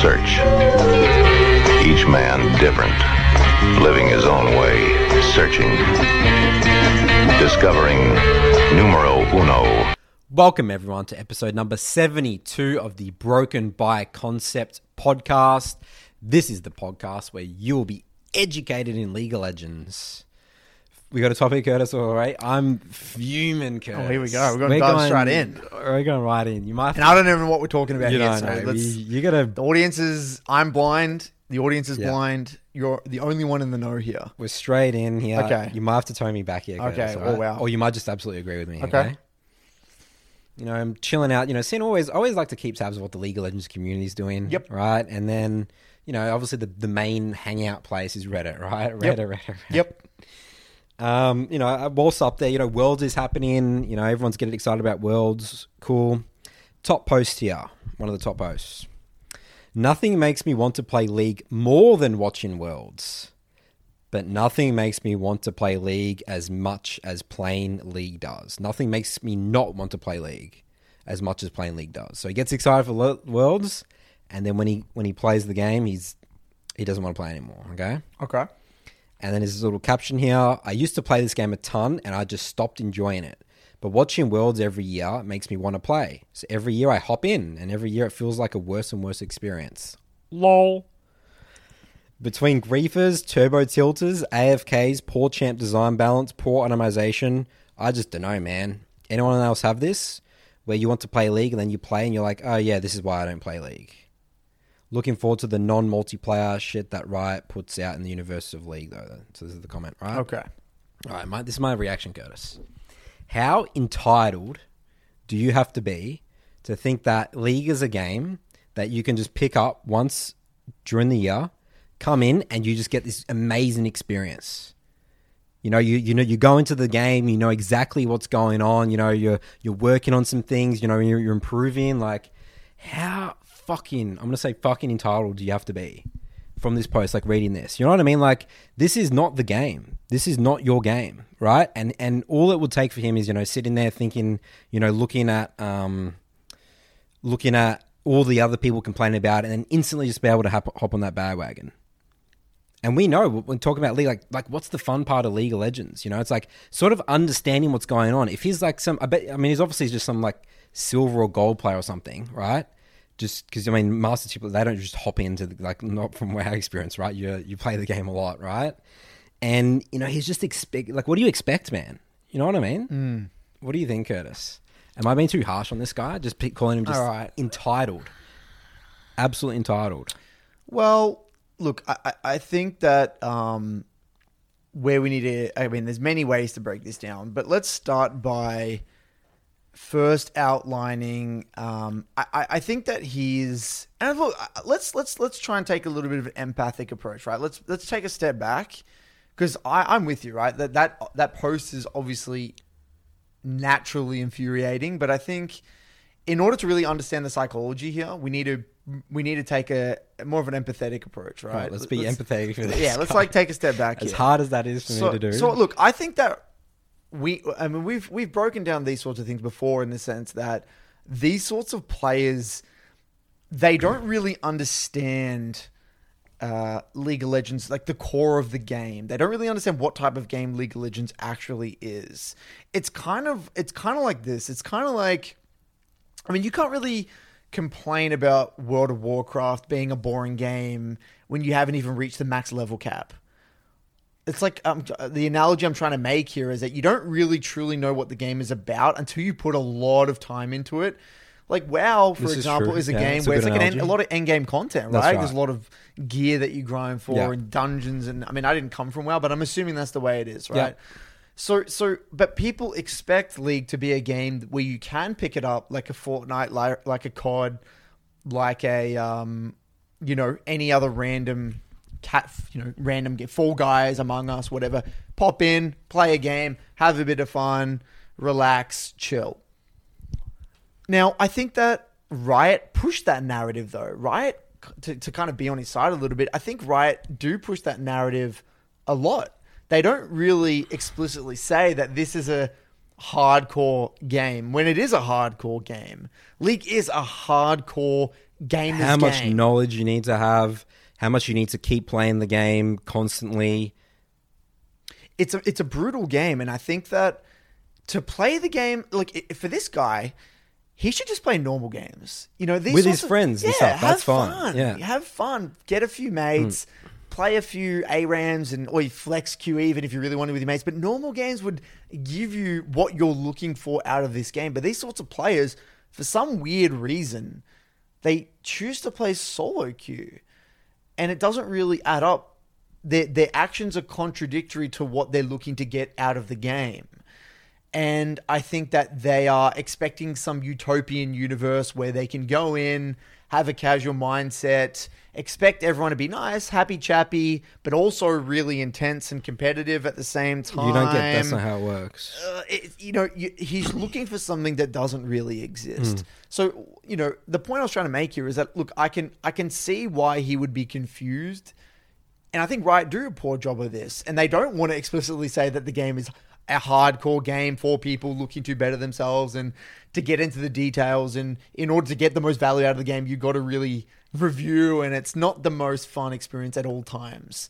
search. Each man different, living his own way, searching, discovering numero uno. Welcome, everyone, to episode number 72 of the Broken by Concept podcast. This is the podcast where you will be educated in of Legends. We got a topic, Curtis, all right? I'm fuming, oh, Curtis. Oh, here we go. We're gonna dive straight in. We're going right in. You might And I don't even know what we're talking about you here. so know. let's- You, you gotta, the audience is. I'm blind. The audience is Yeah. blind. You're the only one in the know here. we're straight in here. Okay. You might have to tone me back here, Curtis, Okay, all oh, right? wow. Or you might just absolutely agree with me, Okay. okay? You know, I'm chilling out. You know, seeing always, I always like to keep tabs of what the League of Legends community is doing. Yep. Right. And then, you know, obviously the, the main hangout place is Reddit, right? Reddit, Yep. Reddit, Reddit. Yep. Um, you know, whilst up there, you know, Worlds is happening. You know, everyone's getting excited about Worlds. Cool. Top post here. One of the top posts. Nothing makes me want to play League more than watching Worlds. But nothing makes me want to play League as much as playing League does. Nothing makes me not want to play League as much as playing League does. So he gets excited for Worlds, and then when he when he plays the game, he's he doesn't want to play anymore. Okay. Okay. And then there's this little caption here. I used to play this game a ton and I just stopped enjoying it. But watching Worlds every year makes me want to play. So every year I hop in and every year it feels like a worse and worse experience. LOL. Between griefers, turbo tilters, AFKs, poor champ design balance, poor itemization, I just don't know, man. Anyone else have this? Where you want to play League and then you play and you're like, oh yeah, this is why I don't play League. Looking forward to the non multiplayer shit that Riot puts out in the universe of League, though. So this is the comment, right? Okay. All right, my, this is my reaction, Curtis. How entitled do you have to be to think that League is a game that you can just pick up once during the year, come in, and you just get this amazing experience? You know, you you know you go into the game, you know exactly what's going on. You know, you're you're working on some things. You know, you're, you're improving. Like, how fucking I'm gonna say fucking entitled you have to be from this post? Like reading this, you know what I mean? Like, this is not the game. This is not your game, right? And and all it would take for him is you know sitting there thinking, you know, looking at um, looking at all the other people complaining about it, and then instantly just be able to hop, hop on that bandwagon. And we know when talking about League, like, like what's the fun part of League of Legends? You know, it's like sort of understanding what's going on. If he's like some, I bet, I mean, he's obviously just some like silver or gold player or something, right? Just because I mean, Master Chief, they don't just hop into the, like not from our experience, right? You you play the game a lot, right? And you know, he's just expect like, what do you expect, man? You know what I mean? What do you think, Curtis? Am I being too harsh on this guy? Just pick, calling him just right. entitled, absolutely entitled. Well, look, I, I- I think that um, where we need to, I mean, there's many ways to break this down, but let's start by first outlining. Um, I, I think that he's, and look, uh, let's let's let's try and take a little bit of an empathic approach, right? Let's let's take a step back because I'm with you, right? That that that post is obviously naturally infuriating, but I think in order to really understand the psychology here, we need to we need to take a more of an empathetic approach, right? Right, let's be empathetic for this. Yeah, let's like take a step back. as here. hard as that is for so, me to do. so look, I think that we, I mean, we've we've broken down these sorts of things before in the sense that these sorts of players, they don't really understand uh, League of Legends, like the core of the game. They don't really understand what type of game League of Legends actually is. It's kind of it's kind of like this. It's kind of like, I mean, you can't really complain about World of Warcraft being a boring game when you haven't even reached the max level cap. It's like um, the analogy I'm trying to make here is that you don't really truly know what the game is about until you put a lot of time into it. Like WoW, for This example, true. is a Yeah, game it's a where it's like an a lot of end game content, right? That's There's a lot of gear that you grind for Yeah. and dungeons, and I mean, I didn't come from WoW, but I'm assuming that's the way it is, Yeah. right? So, so, but people expect League to be a game where you can pick it up like a Fortnite, like, like a COD, like a, um, you know, any other random cat, you know, random get Fall Guys, Among Us, whatever. Pop in, play a game, have a bit of fun, relax, chill. Now, I think that Riot pushed that narrative though. Riot to, to kind of be on his side a little bit. I think Riot do push that narrative a lot. They don't really explicitly say that this is a hardcore game when it is a hardcore game. League is a hardcore game How much game. knowledge you need to have, how much you need to keep playing the game constantly. it's a it's a brutal game, and I think that to play the game like for this guy, he should just play normal games. You know, these With his friends and yeah, stuff, that's fine. Yeah. have fun, get a few mates. Hmm. Play a few ARAMs and or you flex queue even if you really want to with your mates. But normal games would give you what you're looking for out of this game. But these sorts of players, for some weird reason, they choose to play solo queue and it doesn't really add up. Their their actions are contradictory to what they're looking to get out of the game. And I think that they are expecting some utopian universe where they can go in, have a casual mindset, expect everyone to be nice, happy chappy, but also really intense and competitive at the same time. You don't get that's not how it works. Uh, it, you know, you, he's looking for something that doesn't really exist. So, you know, the point I was trying to make here is that look, I can I can see why he would be confused, and I think Riot do a poor job of this, and they don't want to explicitly say that the game is a hardcore game for people looking to better themselves and to get into the details. And in order to get the most value out of the game, you've got to really review, and it's not the most fun experience at all times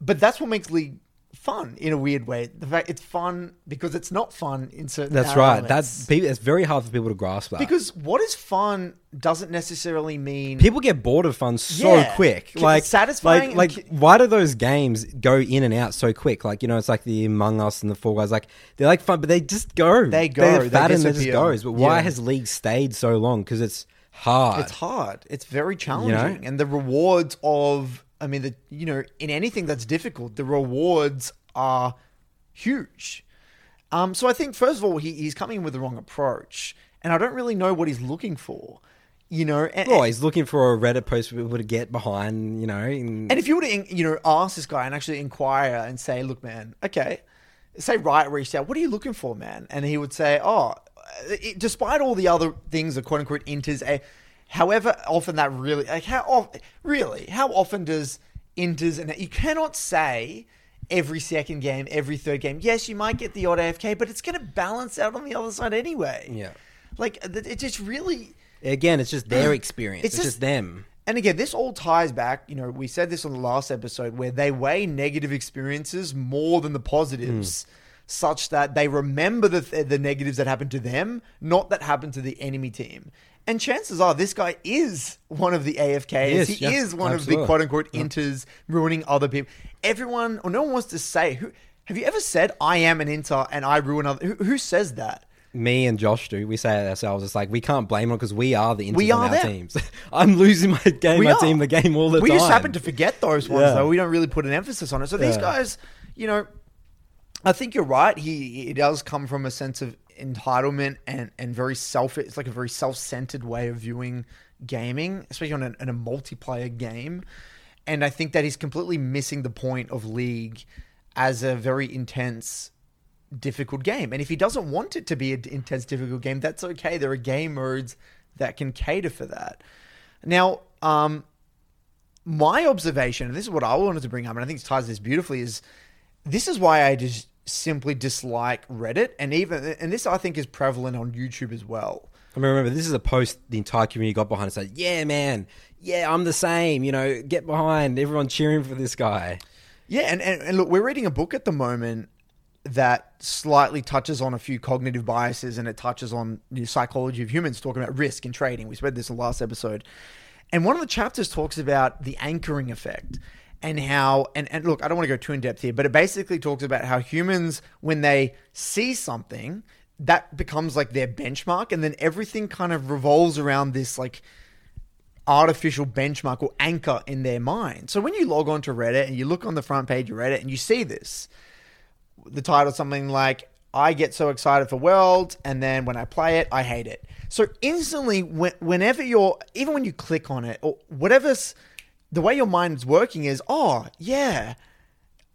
but that's what makes League fun in a weird way. The fact it's fun because it's not fun in certain. That's right. That's people, it's very hard for people to grasp that. because what is fun doesn't necessarily mean people get bored of fun so Yeah. quick. It's Like satisfying Like, like why do those games go in and out so quick? Like you know, it's like the Among Us and the Fall Guys. Like they're like fun, but they just go. They go, They're they fat and it just disappear. goes. But why Yeah. has League stayed so long? Because it's hard. It's hard. It's very challenging, and the rewards of I mean, the you know, in anything that's difficult, the rewards are huge. Um, so I think first of all, he, he's coming in with the wrong approach, and I don't really know what he's looking for. You know, and, Oh, he's looking for a Reddit post for people to get behind. You know, and, And if you were to, you know, ask this guy and actually inquire and say, "Look, man, okay," say Riot reached out, "What are you looking for, man?" And he would say, "Oh, it, despite all the other things, the quote unquote inters, eh, however often that really, like how of, really, how often does inters and you cannot say." Every second game, every third game. Yes, you might get the odd AFK, but it's going to balance out on the other side anyway. Yeah. like it just really again, it's just their experience. It's It's, just- just them. and again, this all ties back, you know, we said this on the last episode where they weigh negative experiences more than the positives, hmm. such that they remember the, the negatives that happened to them, not that happened to the enemy team. And chances are this guy is one of the AFKs. He is, he yeah, is one of the quote unquote inters ruining other people. Everyone, or no one wants to say, who have you ever said, I am an inter and I ruin other? Who, who says that? Me and Josh do. We say it ourselves. It's like we can't blame them because we are the We are on our them. teams. I'm losing my game, We my are. team, the game all the we time. We just happen to forget those ones Yeah. though. We don't really put an emphasis on it. So these guys, you know, I think you're right. He he does come from a sense of entitlement and and very self. It's like a very self centered way of viewing gaming, especially on a, a multiplayer game. And I think that he's completely missing the point of League as a very intense difficult game. And if he doesn't want it to be an intense, difficult game, that's okay. There are game modes that can cater for that. Now, um, my observation, and this is what I wanted to bring up, and I think it ties this beautifully, is this is why I just simply dislike Reddit, and even and this I think is prevalent on YouTube as well. I mean, remember, this is a post the entire community got behind and said, Yeah, man. Yeah, I'm the same. You know, get behind. Everyone cheering for this guy. Yeah, and, and, and look, we're reading a book at the moment that slightly touches on a few cognitive biases and it touches on the psychology of humans, talking about risk in trading. We read this in the last episode. And one of the chapters talks about the anchoring effect and how, and, and look, I don't want to go too in depth here, but it basically talks about how humans, when they see something, that becomes like their benchmark, and then everything kind of revolves around this like artificial benchmark or anchor in their mind. So when you log on to Reddit and you look on the front page of Reddit and you see this, the title something like I get so excited for World, and then when I play it, I hate it. So instantly, whenever you're, even when you click on it, or whatever's the way your mind is working is, oh yeah,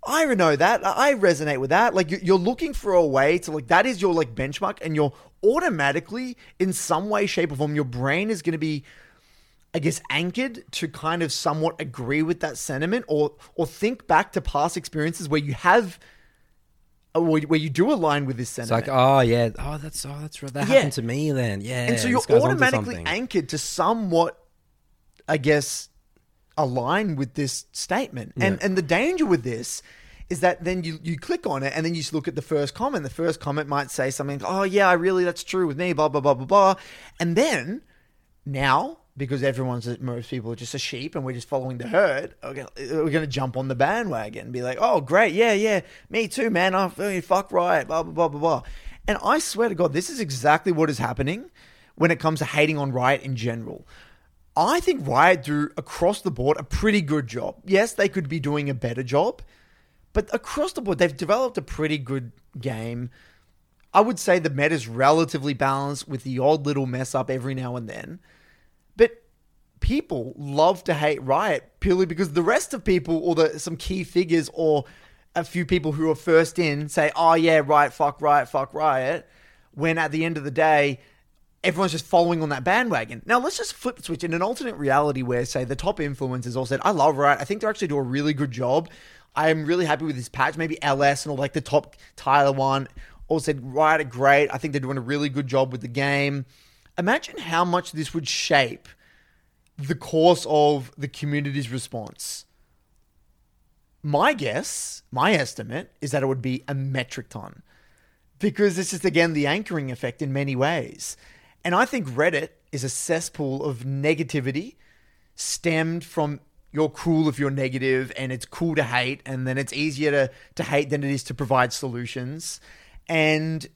I know that. I resonate with that. Like you- you're looking for a way to like that is your like benchmark, and you're automatically in some way, shape, or form, your brain is going to be I guess anchored to kind of somewhat agree with that sentiment or or think back to past experiences where you have uh, where you do align with this It's sentiment. like, oh yeah, oh that's oh that's right. That Yeah. happened to me then. Yeah, and so you're this guy's onto automatically anchored to somewhat, I guess, align with this statement. And Yeah. and the danger with this is that then you you click on it and then you just look at the first comment. The first comment might say something, oh yeah, I really that's true with me, blah blah blah blah blah, and then now. Because everyone's most people are just a sheep and we're just following the herd, we're gonna, we're gonna jump on the bandwagon and be like, "Oh, great, yeah, yeah, me too, man. I feel fuck right, blah blah blah blah blah." And I swear to God, this is exactly what is happening when it comes to hating on Riot in general. I think Riot do across the board a pretty good job. Yes, they could be doing a better job, but across the board, they've developed a pretty good game. I would say the meta is relatively balanced with the odd little mess up every now and then. But people love to hate Riot purely because the rest of people, or the some key figures, or a few people who are first in, say, "Oh yeah, Riot, fuck Riot, fuck Riot," when at the end of the day, everyone's just following on that bandwagon. Now let's just flip the switch in an alternate reality where, say, the top influencers all said, "I love Riot. I think they're actually doing a really good job. I am really happy with this patch. Maybe LS and all like the top Tyler one all said Riot are great. I think they're doing a really good job with the game." Imagine how much this would shape the course of the community's response. My guess, my estimate, is that it would be a metric ton because this is again the anchoring effect in many ways. And I think Reddit is a cesspool of negativity stemmed from you're cool if you're negative and it's cool to hate and then it's easier to, to hate than it is to provide solutions. And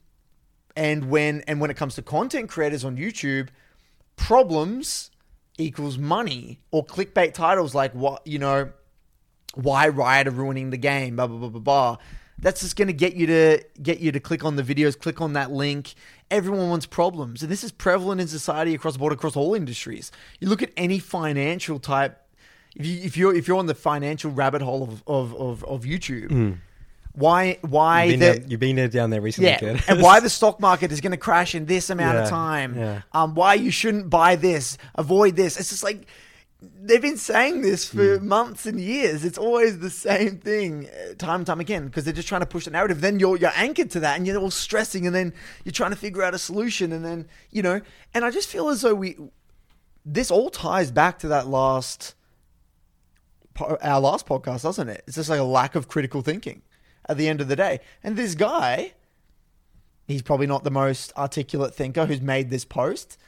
and when and when it comes to content creators on YouTube, problems equals money or clickbait titles like what you know why Riot are ruining the game, blah blah blah blah blah. That's just going to get you to get you to click on the videos, click on that link. Everyone wants problems, and this is prevalent in society across the board, across all industries. You look at any financial type. If you if you're if you're on the financial rabbit hole of of of, of YouTube, why why You've been, the, there, you've been there down there recently, yeah, kid. and why the stock market is going to crash in this amount of time. yeah. Um, why you shouldn't buy this, avoid this. It's just like they've been saying this for Hmm. months and years. It's always the same thing, uh, time and time again, because they're just trying to push the narrative. Then you're you're anchored to that, and you're all stressing, and then you're trying to figure out a solution, and then you know. And I just feel as though we this all ties back to that last our last podcast, doesn't it? It's just like a lack of critical thinking at the end of the day. And this guy, he's probably not the most articulate thinker who's made this post.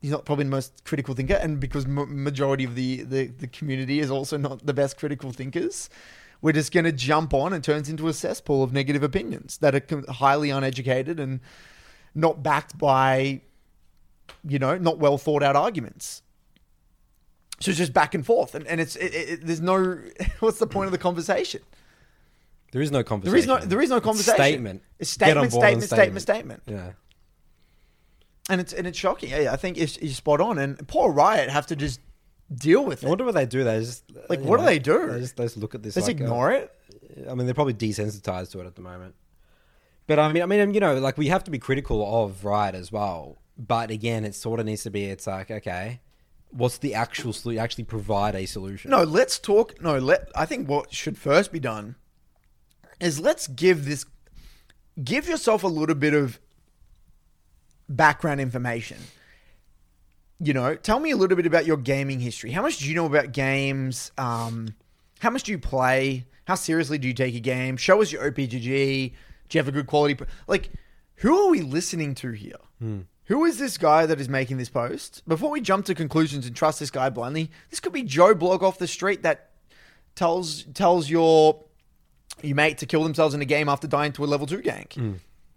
He's not probably the most critical thinker, and because m- majority of the, the the community is also not the best critical thinkers, we're just going to jump on and turns into a cesspool of negative opinions that are highly uneducated and not backed by, you know, not well thought out arguments. So it's just back and forth, and, and it's it, it, there's no what's the point of the conversation? there is no conversation. There is no there is no It's conversation. statement. It's on statement, statement, statement, statement, Yeah. And it's and it's shocking. Yeah, I think you're spot on, and poor Riot have to just deal with I it. wonder what they do. They just Like, what do they do? They just, they just look at this. Just like, uh, ignore it. I mean, they're probably desensitized to it at the moment. But I mean, I mean, you know, like we have to be critical of Riot as well. But again, it sort of needs to be. It's like, okay, what's the actual solution? Actually, provide a solution. No, let's talk. No, let. I think what should first be done is let's give this, give yourself a little bit of background information. You know, tell me a little bit about your gaming history. How much do you know about games? Um, how much do you play? How seriously do you take a game? Show us your OPGG. Do you have a good quality? pro- Like, who are we listening to here? Hmm. Who is this guy that is making this post? Before we jump to conclusions and trust this guy blindly, this could be Joe Blog off the street that tells tells your your mate to kill themselves in a game after dying to a level two gank. Hmm.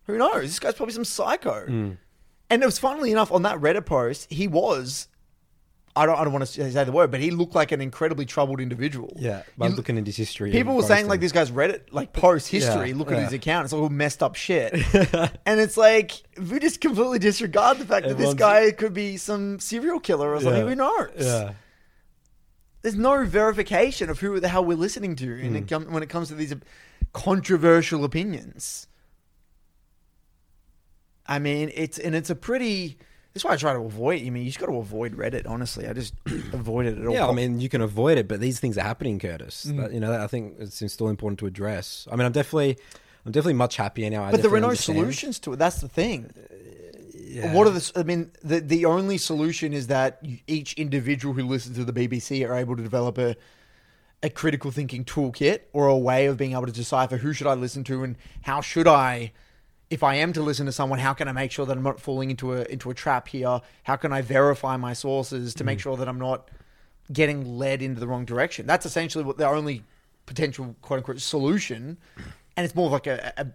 Who knows? This guy's probably some psycho. Hmm. And it was funnily enough on that Reddit post, he was. I don't. I don't want to say the word, but he looked like an incredibly troubled individual. Yeah, by You- looking at his history. People were saying like this guy's Reddit like post history. Yeah, look at his account; it's all messed up shit. and it's like we just completely disregard the fact that this guy could be some serial killer or something. Yeah. Who knows? Yeah. There's no verification of who the hell we're listening to in Hmm. it com- when it comes to these controversial opinions. I mean, it's and it's a pretty. That's why I try to avoid. I mean, you just got to avoid Reddit. Honestly, I just avoid it at all. Yeah, I mean, you can avoid it, but these things are happening, Curtis. Mm. That, you know, I think it's still important to address. I mean, I'm definitely, I'm definitely much happier now. I but there are no understand. solutions to it. That's the thing. What are the? I mean, the the only solution is that each individual who listens to the BBC are able to develop a a critical thinking toolkit or a way of being able to decipher who should I listen to and how should I. If I am to listen to someone, how can I make sure that I'm not falling into a into a trap here? How can I verify my sources to make Mm. sure that I'm not getting led into the wrong direction? That's essentially what the only potential quote unquote solution, and it's more of like a, a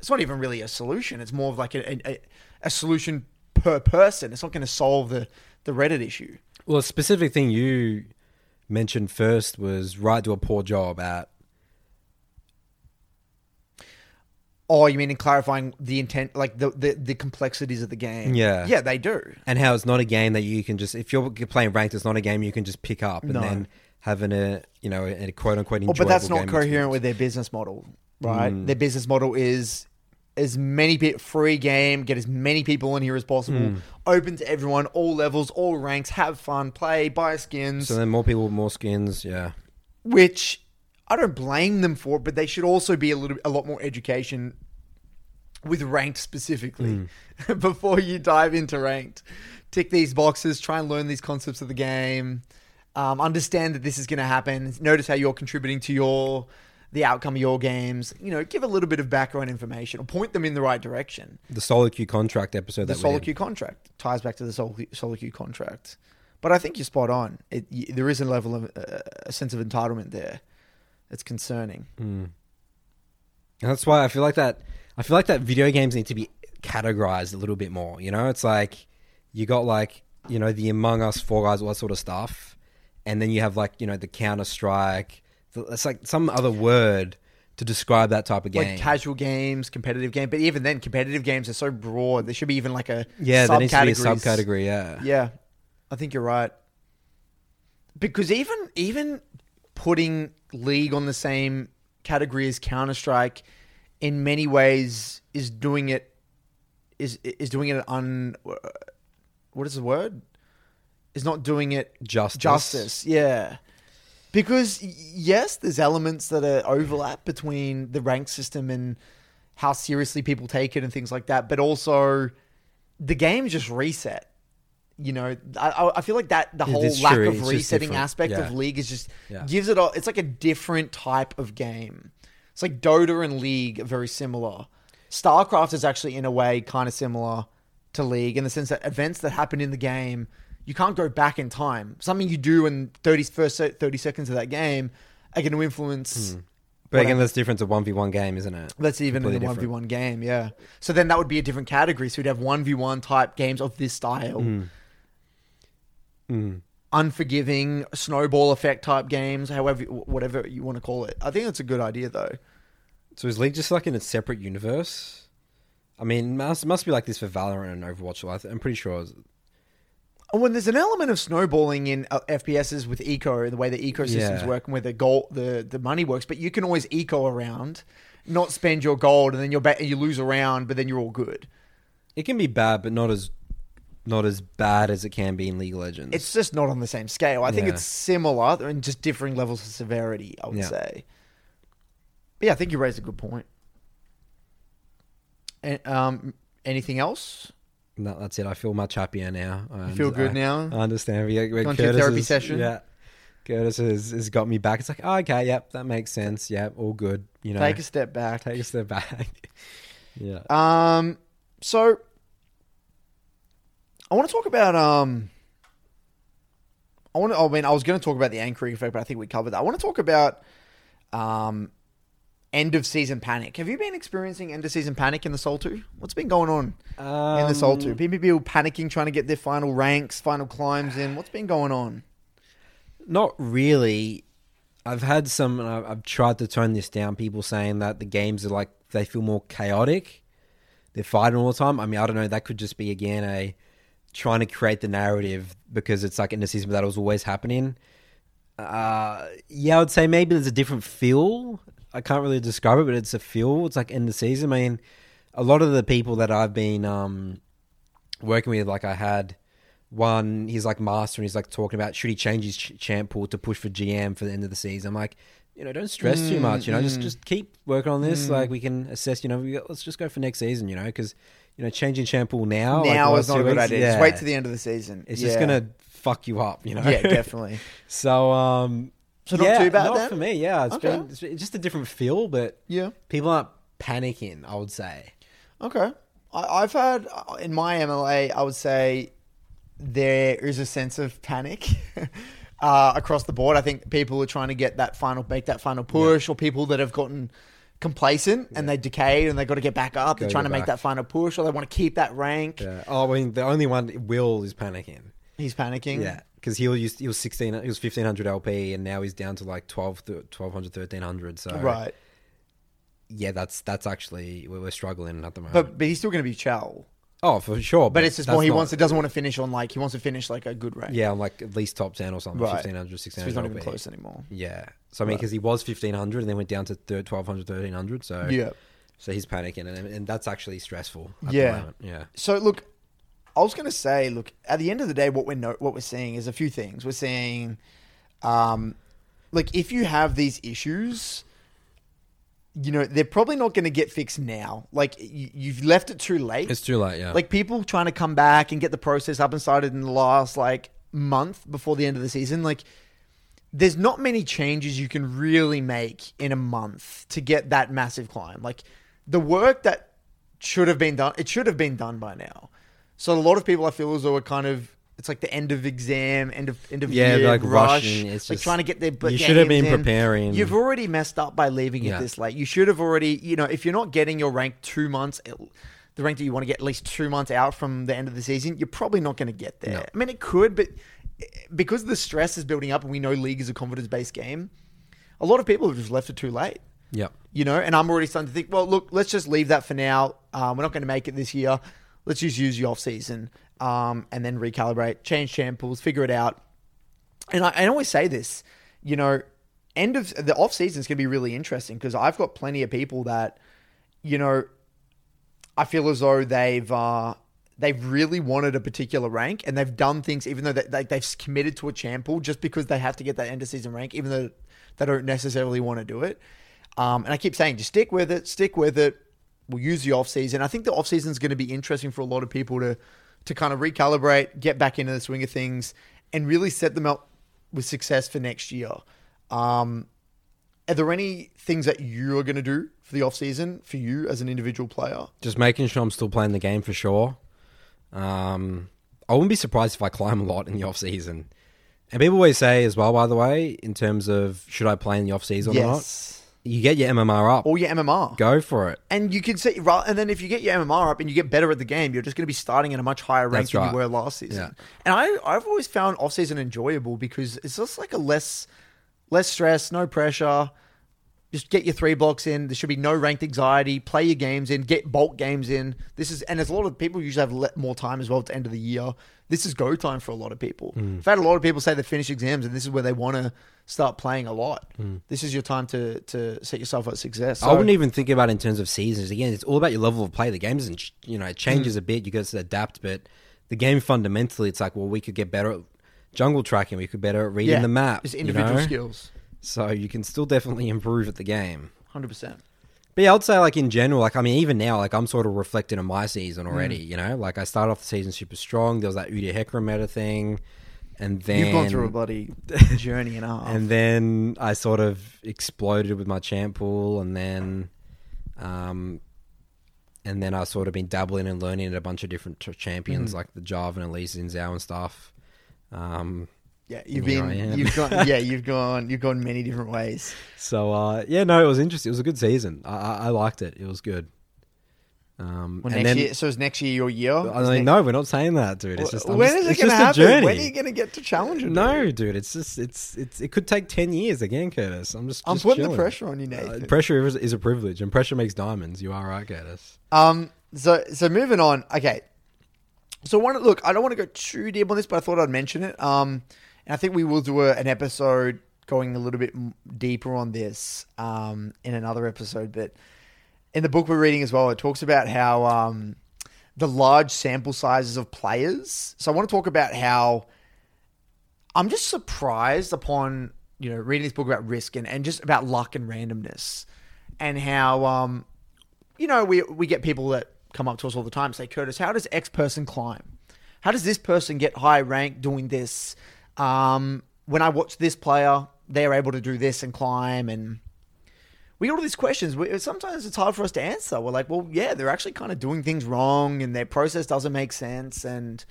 it's not even really a solution. It's more of like a, a, a solution per person. It's not going to solve the, the Reddit issue. Well, a specific thing you mentioned first was Riot do a poor job at. Oh, you mean in clarifying the intent, like the, the, the complexities of the game? Yeah. Yeah, they do. and how it's not a game that you can just if you're playing ranked, it's not a game you can just pick up and No. then having a uh, you know a, quote unquote enjoyable but that's not game coherent experience. with their business model, right? Mm. Their business model is as many bit free game, get as many people in here as possible, mm. open to everyone, all levels, all ranks, have fun, play, buy skins. So then more people, more skins. Yeah, which I don't blame them for, it, but they should also be a little a lot more education with ranked specifically before you dive into ranked. Tick these boxes, try and learn these concepts of the game. Um, understand that this is going to happen. Notice how you're contributing to your the outcome of your games. You know, give a little bit of background information or point them in the right direction. the solo queue contract episode. The that we solo queue contract ties back to the solo queue contract. But I think you're spot on. It, y there is a level of uh, a sense of entitlement there. It's concerning. And that's why I feel like that. I feel like that video games need to be categorized a little bit more. You know, it's like you got like you know the Among Us, Fall Guys, all that sort of stuff, and then you have like you know the Counter Strike. It's like some other word to describe that type of game. Like casual games, competitive game, but even then, competitive games are so broad. There should be even like a yeah, there needs to be a subcategory. Yeah, Yeah, I think you're right. Because even even putting League on the same category as Counter Strike, in many ways, is doing it is is doing it un. What is the word? Is not doing it Justice. Justice, yeah. Because yes, there's elements that are overlap between the rank system and how seriously people take it and things like that, but also the game just reset. You know, I- I, feel like that the whole lack true, of it's resetting aspect of League is just Yeah. gives it a. It's like a different type of game. It's like Dota and League are very similar. StarCraft is actually in a way kind of similar to League in the sense that events that happen in the game you can't go back in time. Something you do in 30 first 30 seconds of that game are going to influence but What again, that's different to one v one game, isn't it? that's even in the one v one game, yeah. So then that would be a different category. So we'd have one v one type games of this style, Mm. Unforgiving snowball effect type games, however, whatever you want to call it. I think that's a good idea, though. So is League just like in a separate universe? I mean, must must be like this for Valorant and Overwatch. I'm pretty sure. when there's an element of snowballing in uh, FPSs with eco, the way the ecosystems Yeah. work and where the gold, the the money works, but you can always eco around, not spend your gold, and then you're ba- you lose around, but then you're all good. It can be bad, but not as not as bad as it can be in League of Legends. It's just not on the same scale. I think Yeah. it's similar and just differing levels of severity. I would Yeah. say. But yeah, I think you raised a good point. And, um, anything else? No, that's it. I feel much happier now. I You feel under- good I- now? I understand. Gone to your therapy has- session? Yeah. Curtis has, has got me back. It's like, oh, okay, yep, that makes sense. Yep, all good. You know, Take a step back. take a step back. yeah. Um, so I want to talk about um. I want to. I mean, I was going to talk about the anchoring effect, but I think we covered that. I want to talk about um, end of season panic. Have you been experiencing end of season panic in the solo queue? What's been going on in the Soul Um, Two? People people panicking, trying to get their final ranks, final climbs in. What's been going on? Not really. I've had some. I've tried to tone this down. People saying that the games are like they feel more chaotic. They're fighting all the time. I mean, I don't know. That could just be again a trying to create the narrative because it's like in the season that was always happening. Uh, yeah, I would say maybe there's a different feel. I can't really describe it, but it's a feel. It's like in the season. I mean, a lot of the people that I've been um, working with, like I had one, he's like master and he's like talking about should he change his ch- champ pool to push for GM for the end of the season. I'm like, you know, don't stress too Mm, much. You know, just just keep working on this. Like we can assess. You know, we got, let's just go for next season. You know, because you know, changing champ pool now like, now the is not a good idea. Yeah, Just wait to the end of the season. It's Yeah. just gonna fuck you up. You know. yeah, definitely. so um. So not yeah, too bad not then? for me. Yeah, it's Okay. been it's been just a different feel, but Yeah. people aren't panicking. I would say. Okay. I, I've had uh, in my MLA, I would say there is a sense of panic uh, across the board. I think people are trying to get that final, make that final push, or people that have gotten complacent and they decayed and they got to get back up. They're trying to make back. that final push, or they want to keep that rank. Yeah. Oh, I mean, the only one Will is panicking. He's panicking. Yeah, because he was he was sixteen, he was fifteen hundred LP, and now he's down to like 12, 1200, 1300. So Right. yeah, that's that's actually we're, we're struggling at the moment. But but he's still going to be Chow. oh, for sure. But it's just that's more he not- wants to doesn't want to finish on like he wants to finish like a good rank. Yeah, on like at least top ten or something. Right. 1500, So 1600 he's not even LP. close anymore. Yeah. So I mean, Right. because he was fifteen hundred and then went down to thir- 1200, 1300. So Yeah. So he's panicking, and, and that's actually stressful. At Yeah. The moment. Yeah. So look, I was going to say, look, at the end of the day, what we're no, what we're seeing is a few things. We're seeing, um, like if you have these issues, you know they're probably not going to get fixed now. Like you, you've left it too late. It's too late. Yeah. like people trying to come back and get the process up and started in the last like month before the end of the season. Like there's not many changes you can really make in a month to get that massive climb. Like the work that should have been done, it should have been done by now. So a lot of people I feel as though are kind of it's like the end of exam, end of end of Yeah, year like rush, rushing. It's like just- trying to get their. you should have been in. preparing. You've already messed up by leaving it this late. You should have already, you know, if you're not getting your rank two months, the rank that you want to get at least two months out from the end of the season, you're probably not going to get there. No. I mean, it could, but because the stress is building up, and we know league is a confidence based game, a lot of people have just left it too late. Yep. You know, and I'm already starting to think, well, look, let's just leave that for now. Um, we're not going to make it this year. Let's just use the off season um, and then recalibrate, change champ pools, figure it out. And I, I always say this, you know, end of the off season is going to be really interesting because I've got plenty of people that, you know, I feel as though they've uh, they've really wanted a particular rank and they've done things even though they, they, they've committed to a champ pool just because they have to get that end of season rank, even though they don't necessarily want to do it. Um, and I keep saying, just stick with it, stick with it. We'll use the off season. I think the off season is going to be interesting for a lot of people to to kind of recalibrate, get back into the swing of things, and really set them up with success for next year. Um, are there any things that you're going to do for the off season for you as an individual player? Just making sure I'm still playing the game for sure. Um, I wouldn't be surprised if I climb a lot in the off season. And people always say as well, by the way, in terms of should I play in the off season or not? You get your MMR up, Or your MMR. go for it. And you can right, and then if you get your MMR up and you get better at the game, you're just going to be starting at a much higher rank That's than right. you were last season. Yeah. And I, I've always found off season enjoyable because it's just like a less, less stress, no pressure. Just get your three blocks in. There should be no ranked anxiety. Play your games in. Get bulk games in. This is, and there's a lot of people usually have more time as well at the end of the year. This is go time for a lot of people. Mm. I've had a lot of people say they finish exams and this is where they want to start playing a lot. Mm. This is your time to to set yourself up for success. I wouldn't even think about it in terms of seasons. Again, it's all about your level of play. The game doesn't, you know, it changes Mm. a bit. You got to adapt, but the game fundamentally, it's like, well, we could get better at jungle tracking. We could better at reading the map. Just you individual know? skills. So you can still definitely improve at the game. Hundred percent. But yeah, I'd say like in general, like I mean, even now, like I'm sort of reflecting on my season Mm. already. You know, like I started off the season super strong. There was that Udyr Hecarim meta thing, and then You've gone through a bloody journey and a half. and then I sort of exploded with my champ pool, and then, um, and then I sort of been dabbling and learning at a bunch of different ch- champions Mm. like the Jarvan and Xin Zhao and stuff. Um, yeah, you've here been, you've gone, yeah, you've gone, you've gone many different ways. so uh, yeah, no, it was interesting. It was a good season. I, I, I liked it. It was good. Um, Well, and next then, year, so is next year your year? I mean, no, we're not saying that, dude. It's just I'm when just- is it going to happen? journey. When are you going to get to Challenger? No, dude? it's just it's it's it could take ten years again, Curtis. I'm just, I'm just putting the pressure on you, Uh, Nathan. pressure is, is a privilege, and pressure makes diamonds. You are right, Curtis. Um, so so moving on. Okay, so one look, I don't want to go too deep on this, but I thought I'd mention it. Um, and I think we will do a, an episode going a little bit deeper on this um in another episode. But in the book we're reading as well, it talks about how um the large sample sizes of players. So I want to talk about how I'm just surprised upon you know reading this book about risk and, and just about luck and randomness, and how um, you know we we get people that come up to us all the time and say, Curtis, how does X person climb? How does this person get high rank doing this? Um, when I watch this player, they're able to do this and climb and we get all these questions. We, sometimes it's hard for us to answer. We're like, well, yeah, they're actually kind of doing things wrong, and their process doesn't make sense, and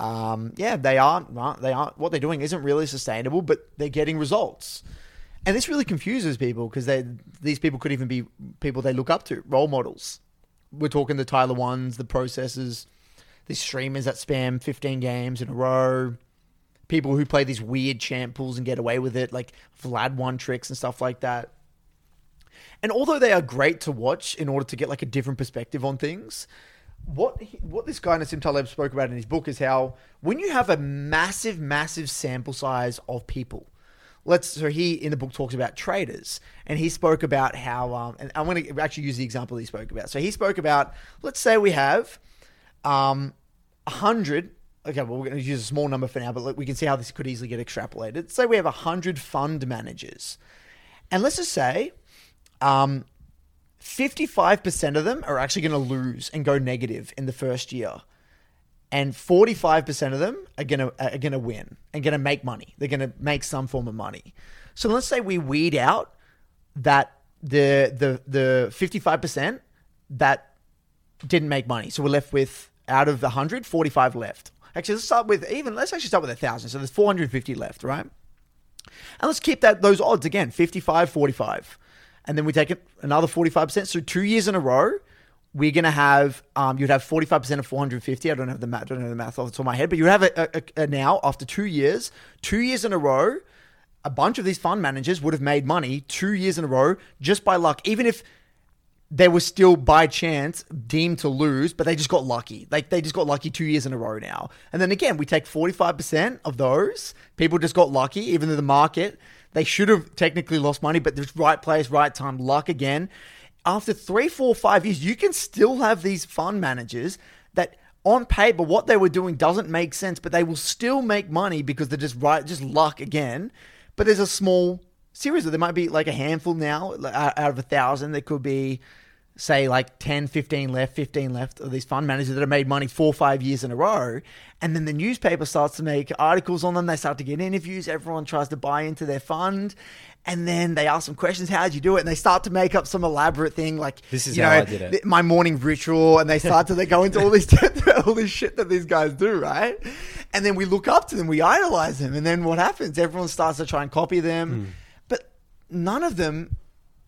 um, yeah, they aren't. They aren't. What they're doing isn't really sustainable, but they're getting results, and this really confuses people because they these people could even be people they look up to, role models. We're talking the Tyler ones, the processes, these streamers that spam 15 games in a row, people who play these weird champ pools and get away with it, like Vlad one tricks and stuff like that and although they are great to watch in order to get like a different perspective on things, what he, what this guy Nassim Taleb spoke about in his book is how when you have a massive, massive sample size of people, let's so he in the book talks about traders, and he spoke about how um, and I'm going to actually use the example he spoke about. So he spoke about let's say we have um hundred. Okay, well, we're going to use a small number for now, but we can see how this could easily get extrapolated. Say we have a hundred fund managers, and let's just say um, 55% of them are actually going to lose and go negative in the first year. And 45% of them are going to are going to win and going to make money. They're going to make some form of money. So let's say we weed out that the the the 55% that didn't make money. So we're left with out of the 100, 45 left. Actually, let's start with even let's actually start with a 1000. So there's 450 left, right? And let's keep that those odds again, 55 45 and then we take another 45%. So two years in a row, we're to have, um, you'd have 45% of 450. I don't have the math, don't know the math off the top of my head, but you have a, a, a now after two years, two years in a row, a bunch of these fund managers would have made money two years in a row just by luck, even if they were still by chance deemed to lose, but they just got lucky. Like they just got lucky two years in a row now. And then again, we take 45% of those. People just got lucky, even though the market they should have technically lost money, but there's right place, right time, luck again. After three, four, five years, you can still have these fund managers that on paper what they were doing doesn't make sense, but they will still make money because they're just right, just luck again. But there's a small series. There might be like a handful now out of a thousand. There could be say like 10, 15 left, 15 left of these fund managers that have made money four or five years in a row. And then the newspaper starts to make articles on them. They start to get interviews. Everyone tries to buy into their fund. And then they ask them questions, how'd you do it? And they start to make up some elaborate thing like, This is you how know, I did it. my morning ritual. And they start to they go into all this, all this shit that these guys do, right? And then we look up to them, we idolize them. And then what happens? Everyone starts to try and copy them. Hmm. None of them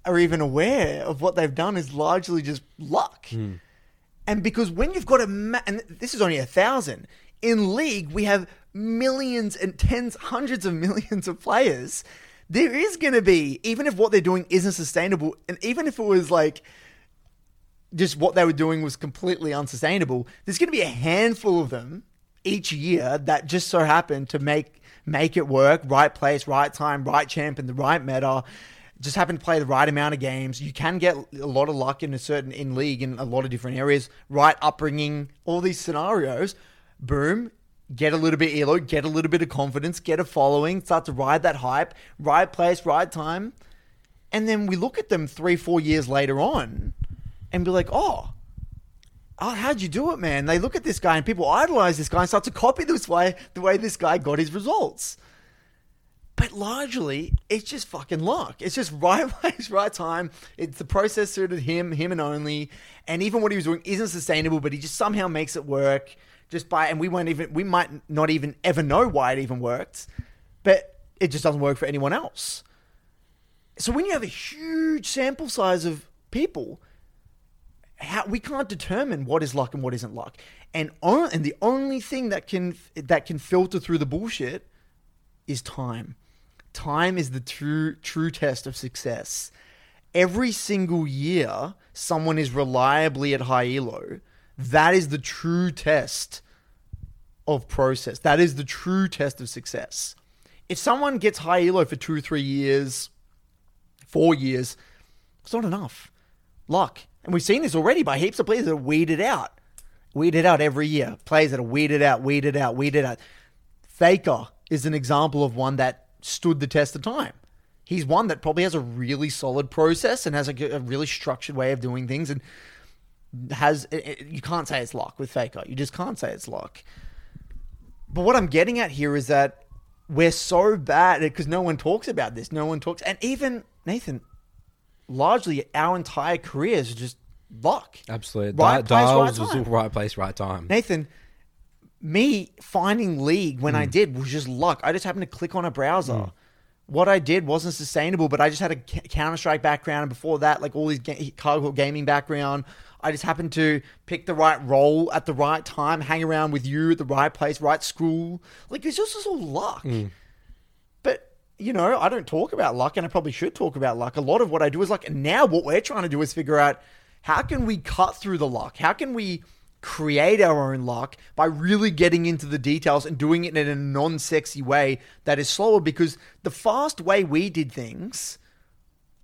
are even aware of what they've done is largely just luck. Hmm. And because when you've got a, ma- and this is only a thousand, in league, we have millions and tens, hundreds of millions of players. There is going to be, even if what they're doing isn't sustainable, and even if it was like just what they were doing was completely unsustainable, there's going to be a handful of them each year that just so happen to make make it work, right place, right time, right champ in the right meta. Just happen to play the right amount of games. You can get a lot of luck in a certain in league in a lot of different areas. Right upbringing, all these scenarios. Boom, get a little bit elo, get a little bit of confidence, get a following, start to ride that hype. Right place, right time, and then we look at them three, four years later on, and be like, oh, oh, how'd you do it, man? They look at this guy and people idolize this guy and start to copy this way, the way this guy got his results. But largely, it's just fucking luck. It's just right place, right time. It's the process suited him, him and only. And even what he was doing isn't sustainable, but he just somehow makes it work. Just by, and we won't even, we might not even ever know why it even worked, but it just doesn't work for anyone else. So when you have a huge sample size of people, how we can't determine what is luck and what isn't luck. And on, and the only thing that can that can filter through the bullshit is time. Time is the true true test of success. Every single year, someone is reliably at high elo. That is the true test of process. That is the true test of success. If someone gets high elo for two, three years, four years, it's not enough. Luck. And we've seen this already by heaps of players that are weeded out. Weeded out every year. Players that are weeded out, weeded out, weeded out. Faker is an example of one that stood the test of time. He's one that probably has a really solid process and has a, a really structured way of doing things, and has it, it- you can't say it's luck with Faker. You just can't say it's luck. But what I'm getting at here is that we're so bad because no one talks about this. No one talks, and even Nathan, largely our entire careers are just luck. Absolutely. Right Di- place, right was time. all right place, right time. Nathan, me finding League when I Hmm. did was just luck. I just happened to click on a browser. What I did wasn't sustainable, but I just had a Counter Strike background, and before that, like all these ga- cardboard gaming background. I just happened to pick the right role at the right time, hang around with you at the right place, right school. Like it's just, just all luck. Hmm. You know, I don't talk about luck, and I probably should talk about luck. A lot of what I do is like, now, what we're trying to do is figure out how can we cut through the luck? How can we create our own luck by really getting into the details and doing it in a non-sexy way that is slower? Because the fast way we did things.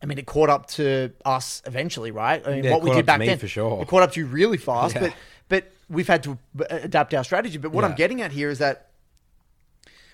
I mean, it caught up to us eventually, right? I mean, Yeah, what we did up to back me then, for sure. It caught up to you really fast, Yeah. but but we've had to adapt our strategy. But what I'm getting at here is that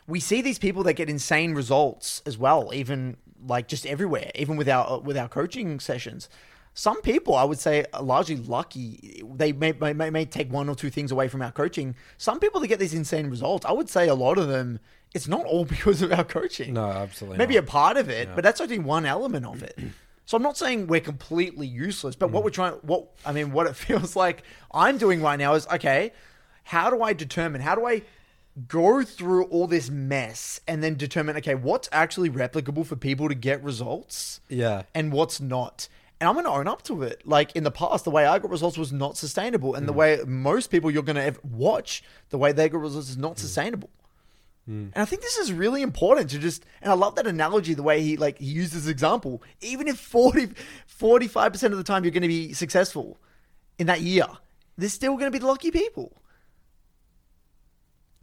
we see these people that get insane results as well, even like just everywhere, even with our with our coaching sessions. Some people, I would say, are largely lucky. They may, may, may- take one or two things away from our coaching. Some people that get these insane results, I would say a lot of them, it's not all because of our coaching. No, absolutely Maybe not. a part of it, but that's only one element of it. So I'm not saying we're completely useless, but Mm. what we're trying, what I mean, what it feels like I'm doing right now is okay. How do I determine? How do I go through all this mess and then determine? Okay, what's actually replicable for people to get results? Yeah. and what's not. And I'm going to own up to it. Like in the past, the way I got results was not sustainable, Mm. and the way most people you're going to watch, the way they got results is Mm. not sustainable. And I think this is really important to just, and I love that analogy, the way he like he used this example. Even if 40, 45% of the time you're going to be successful in that year, there's still going to be the lucky people.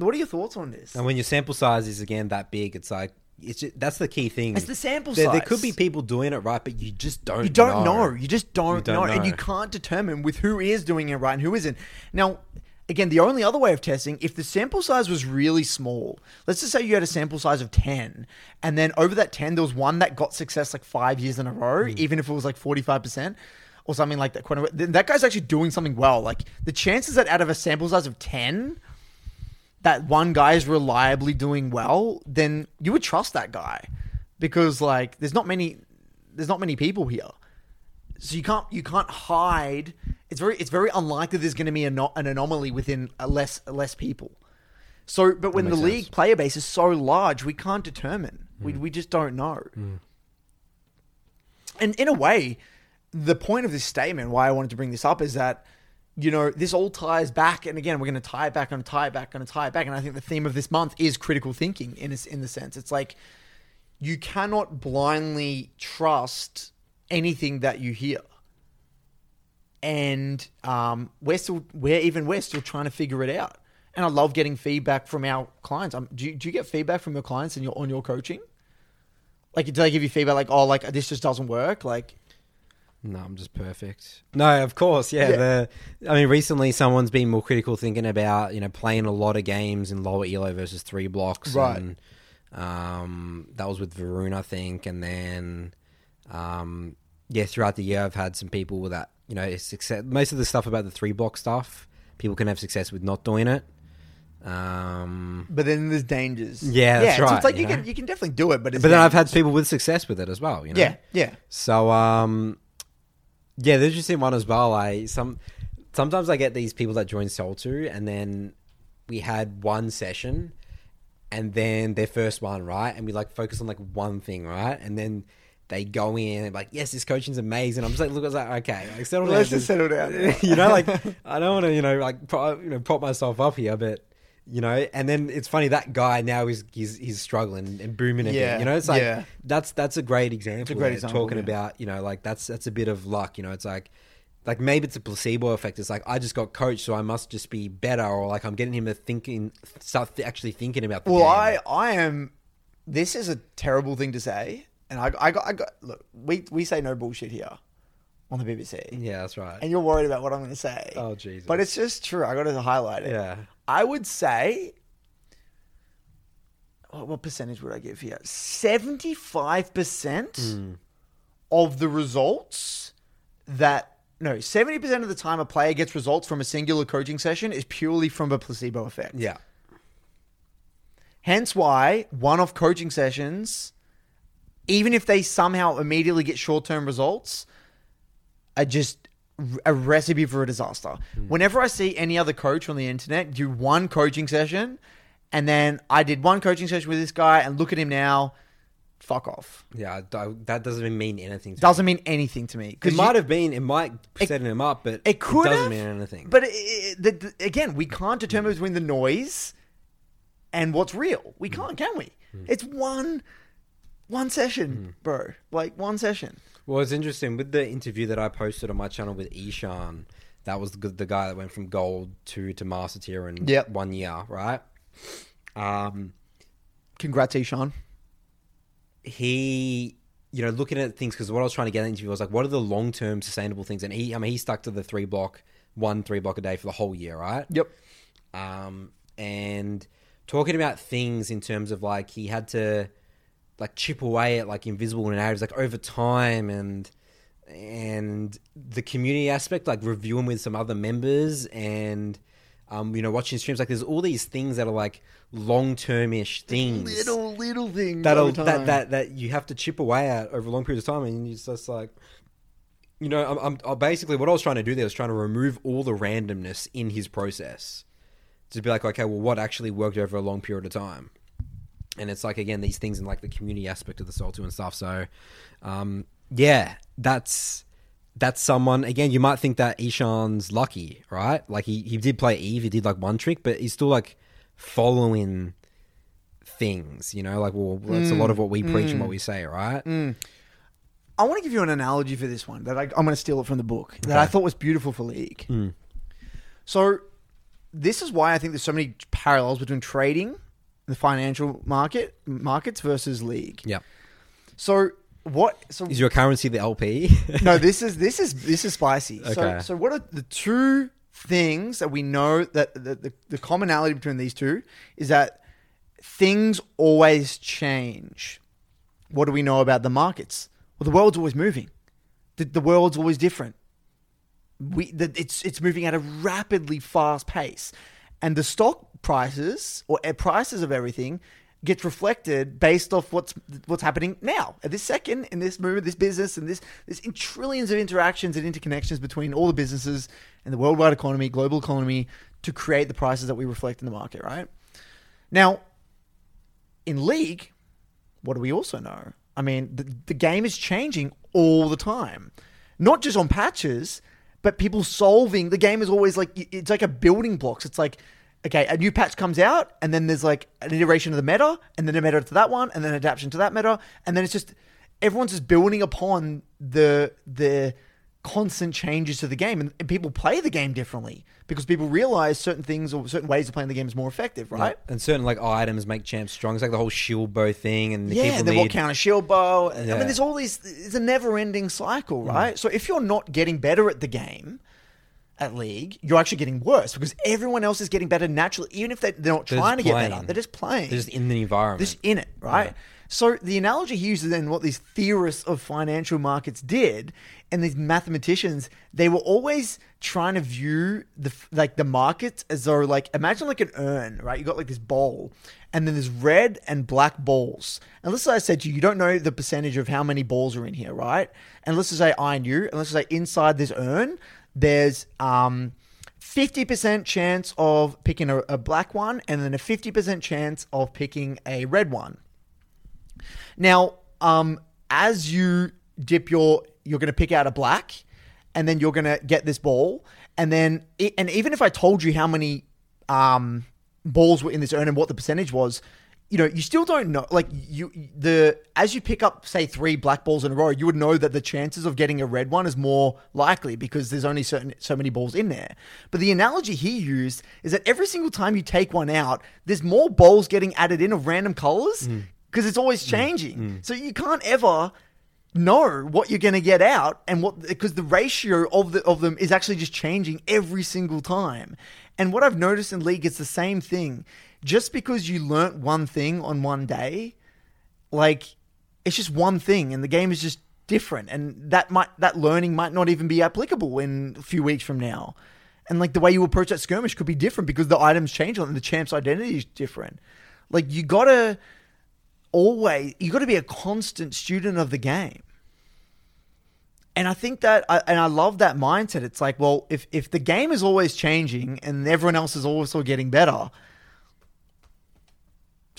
What are your thoughts on this? And when your sample size is again that big, it's like it's just, that's the key thing. It's the sample there, There could be people doing it right, but you just don't. You don't know. You just don't, You don't know. and you can't determine with who is doing it right and who isn't. Now, again, the only other way of testing, if the sample size was really small, let's just say you had a sample size of 10, and then over that 10, there was one that got success like five years in a row, Hmm. even if it was like 45%. Or something like that. quite a bit, Then that guy's actually doing something well. Like the chances that out of a sample size of 10, that one guy is reliably doing well, then you would trust that guy because like there's not many there's not many people here. So you can't you can't hide. It's very it's very unlikely there's going to be an anomaly within a less a less people. So, but when the league sense. player base is so large, we can't determine. We Hmm. we just don't know. And in a way, the point of this statement, why I wanted to bring this up, is that you know this all ties back, and again, we're going to tie it back, to tie it back, to tie it back, and I think the theme of this month is critical thinking. In this, in the sense, it's like you cannot blindly trust anything that you hear. And um, we're still, we're even we're still trying to figure it out. And I love getting feedback from our clients. Um, do you, do you get feedback from your clients in your on your coaching? Like, do they give you feedback like, oh, like this just doesn't work? Like, No, I'm just perfect. No, of course, yeah. Yeah. The, I mean, recently someone's been more critical thinking about you know playing a lot of games in lower elo versus three blocks, Right. And, um, that was with Varun, I think, and then, um, yeah, throughout the year I've had some people with that you know success. Most of the stuff about the three block stuff, people can have success with not doing it. Um, but then there's dangers. Yeah, that's so right, it's like you you, can you can definitely do it, but it's but then I've had people with success with it as well. You know? yeah, yeah. So um yeah, there's just in one as well. I some sometimes I get these people that join Soul 2 and then we had one session and then their first one, right? And we like focus on like one thing, right? And then they go in and like, yes, this coaching's amazing. I'm just like, look, I was like, okay, like settle down. Let's just settle down. you know, like I don't want to, you know, like pro, you know, prop myself up here, but you know, and then it's funny that guy now is he's he's struggling and booming again. Yeah. You know, it's like yeah. that's that's a great example. great example, talking yeah. about you know like that's that's a bit of luck. You know, it's like like maybe it's a placebo effect. It's like I just got coached, so I must just be better, or like I'm getting him to thinking, start th- actually thinking about. The Well, game. I I am. This is a terrible thing to say, and I I got I got look. We we say no bullshit here on the BBC, yeah, that's right. and you're worried about what I'm going to say. Oh, Jesus. But it's just true. I got to highlight it. Yeah. I would say what, what percentage would I give here? Seventy five percent hmm. of the results that no seventy percent of the time a player gets results from a singular coaching session is purely from a placebo effect. Yeah. Hence why one off coaching sessions, even if they somehow immediately get short term results, are just a recipe for a disaster. Hmm. Whenever I see any other coach on the internet do one coaching session, and then I did one coaching session with this guy, and look at him now, fuck off. Yeah, that doesn't even mean anything. To Doesn't mean anything to me. me. It 'Cause might you- have been. It might setting him up, but It could doesn't have, mean anything. But it, it, the, the- again, we can't determine between the noise and what's real. We hmm. can't, can we? Hmm. It's one one session, bro. Like one session. Well, it's interesting with the interview that I posted on my channel with Ishan. That was the, the guy that went from gold two to master tier in Yep. one year, right? Um, Congrats, Ishan. he, you know, looking at things because what I was trying to get into was like, what are the long term sustainable things? And he, I mean, he stuck to the three block, one three block a day for the whole year, right? Yep. um, and talking about things in terms of like he had to like chip away at like invisible narratives like over time and and the community aspect like reviewing with some other members and um, you know watching streams. Like there's all these things that are like long termish things. Little little things. that'll that, that that you have to chip away at over a long period of time, and it's just like, you know, I'm, I'm basically what I was trying to do there was trying to remove all the randomness in his process, to be like, okay, well, what actually worked over a long period of time, and it's like again these things in like the community aspect of the Soul Two and stuff. So, um, yeah, that's. That's someone again. You might think that Ishan's lucky, right? Like he, he did play Eve, he did like one trick, but he's still like following things, you know, like well, that's a lot of what we preach and what mm. we say, right? Mm. I want to give you an analogy for this one that I, I'm going to steal it from the book that I thought was beautiful for League. Mm. So, this is why I think there's so many parallels between trading, the financial market markets versus League. Yeah. So what? So Is your currency the LP? no, this is this is this is spicy. So Okay. so what are the two things that we know that the, the, the commonality between these two is that things always change. What do we know about the markets? Well, the world's always moving. The, the world's always different. We the, it's it's moving at a rapidly fast pace, and the stock prices or prices of everything gets reflected based off what's what's happening now at this second in this movement, this business, and this there's in trillions of interactions and interconnections between all the businesses and the worldwide economy, global economy, to create the prices that we reflect in the market. Right now, in league, what do we also know? I mean, the, the game is changing all the time, not just on patches, but people solving. The game is always like it's like a building blocks. It's like okay, a new patch comes out, and then there's like an iteration of the meta, and then a meta to that one, and then adaptation to that meta, and then it's just everyone's just building upon the the constant changes to the game, and, and people play the game differently because people realize certain things or certain ways of playing the game is more effective, right? And certain like items make champs strong. It's like the whole shield bow thing, and the Yeah, people then what need. counter shield bow. I mean, there's all these. It's a never-ending cycle, mm. right? So if you're not getting better at the game at league, you're actually getting worse because everyone else is getting better naturally, even if they, they're not They're trying to get better. They're just playing. They're just in the environment. They're Just in it, right? So the analogy he uses then what these theorists of financial markets did, and these mathematicians, they were always trying to view the like the markets as though like imagine like an urn, right? You got like this bowl, and then there's red and black balls. And let's say I said to you, you don't know the percentage of how many balls are in here, right? And let's just say I knew, and let's just say inside this urn, there's um. 50% chance of picking a, a black one and then a 50% chance of picking a red one. Now, um, as you dip your, you're going to pick out a black, and then you're going to get this ball, and then, it, and even if I told you how many um, balls were in this urn and what the percentage was, you know, you still don't know. Like you, the as you pick up, say, three black balls in a row, you would know that the chances of getting a red one is more likely because there's only certain so many balls in there. But the analogy he used is that every single time you take one out, there's more balls getting added in of random colors mm. because it's always mm. changing. Mm. So you can't ever know what you're going to get out and what because the ratio of the of them is actually just changing every single time. And what I've noticed in league is the same thing. Just because you learnt one thing on one day, like it's just one thing and the game is just different and that might that learning might not even be applicable in a few weeks from now. And like the way you approach that skirmish could be different because the items change and the champ's identity is different. Like you got to always you got to be a constant student of the game. And I think that, and I love that mindset. It's like, well, if if the game is always changing and everyone else is also getting better,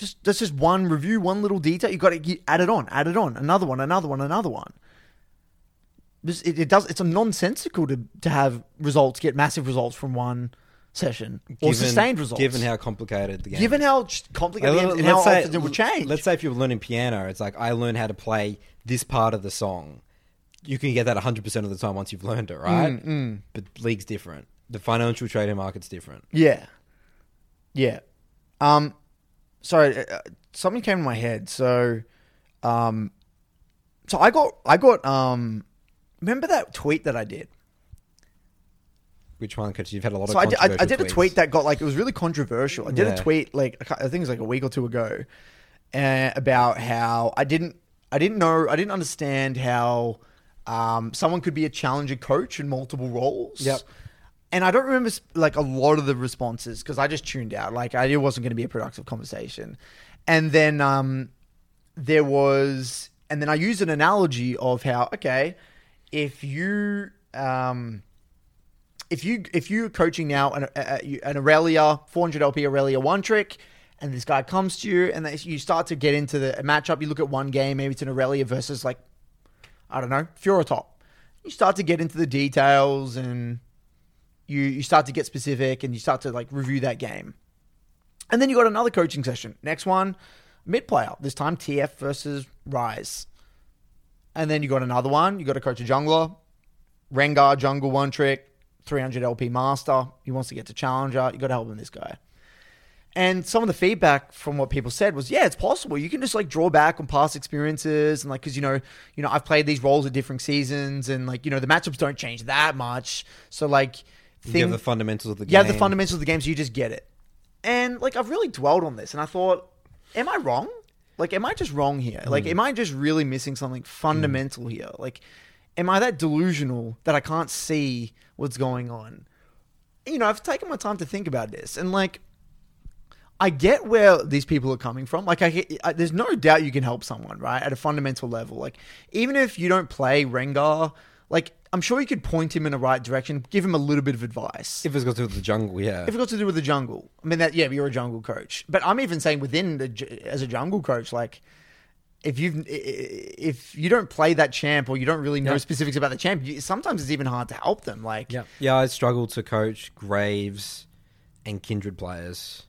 just that's just one review, one little detail. You got to add it on, add it on, another one, another one, another one. It, it does. It's a nonsensical to to have results get massive results from one session or sustained results. Given how complicated the game given how complicated and let's how say- often it would change. Let's say if you're learning piano, it's like I learned how to play this part of the song. You can get that 100% of the time once you've learned it, right? Mm, But league's different. The financial trading market's different. Yeah. Yeah. Um sorry, uh, something came to my head. So um so I got I got um remember that tweet that I did? Which one? Because you've had a lot So of I did, I, I did a tweet that got like it was really controversial. I did Yeah. a tweet like I I think it was like a week or two ago uh, about how I didn't I didn't know I didn't understand how um, someone could be a challenger coach in multiple roles. Yep. And I don't remember like a lot of the responses because I just tuned out. Like I, it wasn't going to be a productive conversation. And then um, there was, and then I used an analogy of how okay, if you um, if you if you're coaching now an, an Aurelia 400 LP Aurelia one trick, and this guy comes to you, and you start to get into the matchup. You look at one game, maybe it's an Aurelia versus like I don't know Furitop. You start to get into the details, and you you start to get specific, and you start to like review that game. And then you got another coaching session. Next one, mid player. This time TF versus Ryze. And then you got another one. You got to coach a jungler. Rengar jungle one trick, 300 LP master. He wants to get to challenger. You got to help him this guy. And some of the feedback from what people said was, yeah, it's possible. You can just like draw back on past experiences and like, cause you know, you know, I've played these roles at different seasons and like, you know, the matchups don't change that much. So like, You have the fundamentals of the game. you have the fundamentals of the game, so you just get it. And like I've really dwelled on this, and I thought, am I wrong? Like, am I just wrong here? Like, hmm. am I just really missing something hmm. fundamental here? Like, am I that delusional that I can't see what's going on? You know, I've taken my time to think about this, and like, I get where these people are coming from. Like, I, I there's no doubt you can help someone, right, at a fundamental level. Like, even if you don't play Rengar, like, I'm sure you could point him in the right direction, give him a little bit of advice. If it's got to do with the jungle, yeah. If it got to do with the jungle, I mean that yeah, you're a jungle coach. But I'm even saying within the as a jungle coach, like if you've if you don't play that champ or you don't really know Yeah. specifics about the champ, you, sometimes it's even hard to help them. Like yeah. Yeah, I struggle to coach Graves and Kindred players.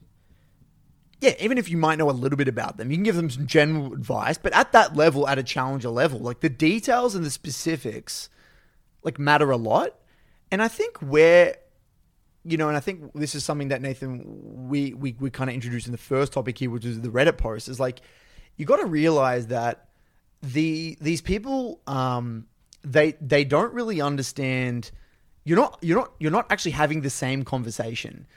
yeah, even if you might know a little bit about them, you can give them some general advice. But at that level, at a challenger level, like the details and the specifics, like matter a lot. And I think where, you know, and I think this is something that Nathan we we we kind of introduced in the first topic here, which is the Reddit post, is like you got to realize that the these people um they they don't really understand. You're not you're not you're not actually having the same conversation.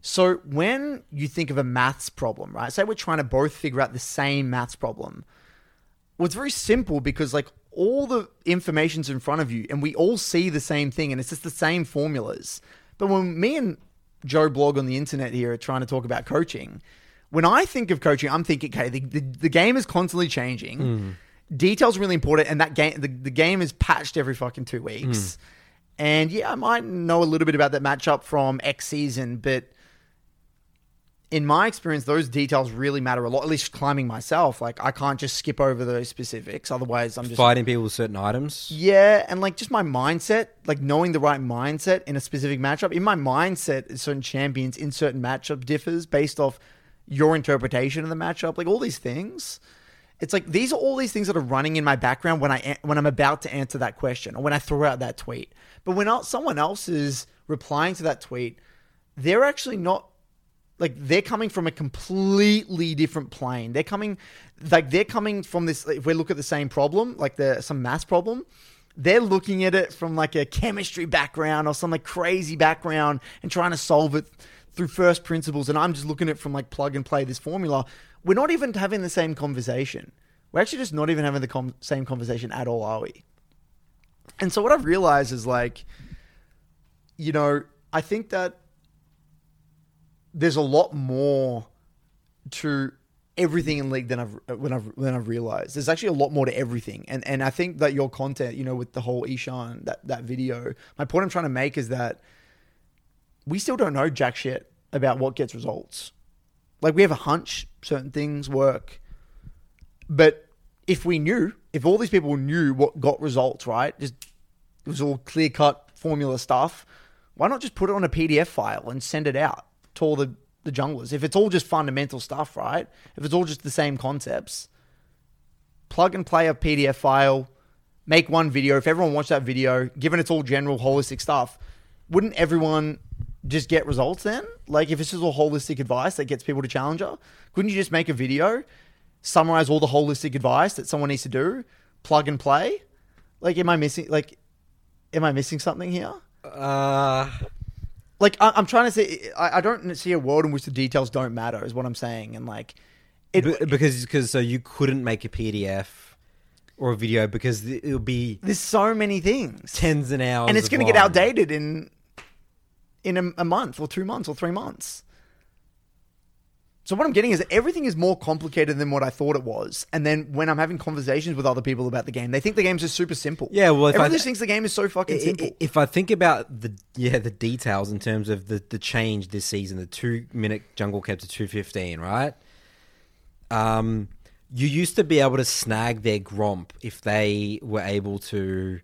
So when you think of a maths problem, right? Say we're trying to both figure out the same maths problem. Well, it's very simple because like all the information's in front of you and we all see the same thing and it's just the same formulas. But when me and Joe blog on the internet here are trying to talk about coaching, when I think of coaching, I'm thinking, okay, the, the, the game is constantly changing. Hmm. Details are really important, and that game the, the game is patched every fucking two weeks. Hmm. And yeah, I might know a little bit about that matchup from X season, but in my experience, those details really matter a lot. At least climbing myself, like I can't just skip over those specifics. Otherwise, I'm just Fighting people with certain items. yeah, and like just my mindset, like knowing the right mindset in a specific matchup. In my mindset, certain champions in certain matchup differs based off your interpretation of the matchup. Like all these things, it's like these are all these things that are running in my background when I when I'm about to answer that question or when I throw out that tweet. But when someone else is replying to that tweet, they're actually not like they're coming from a completely different plane. They're coming like they're coming from this if we look at the same problem, like the some math problem, they're looking at it from like a chemistry background or some like crazy background and trying to solve it through first principles and I'm just looking at it from like plug and play this formula. We're not even having the same conversation. We're actually just not even having the com- same conversation at all, are we? And so what I've realized is like, you know, I think that there's a lot more to everything in league than I've when I've when I've realized. There's actually a lot more to everything, and and I think that your content, you know, with the whole Ishan that that video, my point I'm trying to make is that we still don't know jack shit about what gets results. Like we have a hunch certain things work, but if we knew, if all these people knew what got results, right? Just it was all clear cut formula stuff. Why not just put it on a PDF file and send it out to all the, the junglers? If it's all just fundamental stuff, right? If it's all just the same concepts, plug and play a PDF file, make one video. If everyone watched that video, given it's all general holistic stuff, wouldn't everyone just get results then? Like if it's just all holistic advice that gets people to challenger, couldn't you just make a video, summarize all the holistic advice that someone needs to do, plug and play? Like, am I missing? Like, am I missing something here? Uh, Like, I, I'm trying to say, I, I don't see a world in which the details don't matter. Is what I'm saying, and like, it b- because because so you couldn't make a PDF or a video because it'll be there's so many things, tens and hours, and it's going to get outdated in in a, a month or two months or three months. So what I'm getting is everything is more complicated than what I thought it was. And then when I'm having conversations with other people about the game, they think the game's just super simple. Yeah, well, if I- just thinks the game is so fucking simple. If I think about the yeah the details in terms of the the change this season, the two minute jungle kept to two fifteen, right? Um, you used to be able to snag their gromp if they were able to.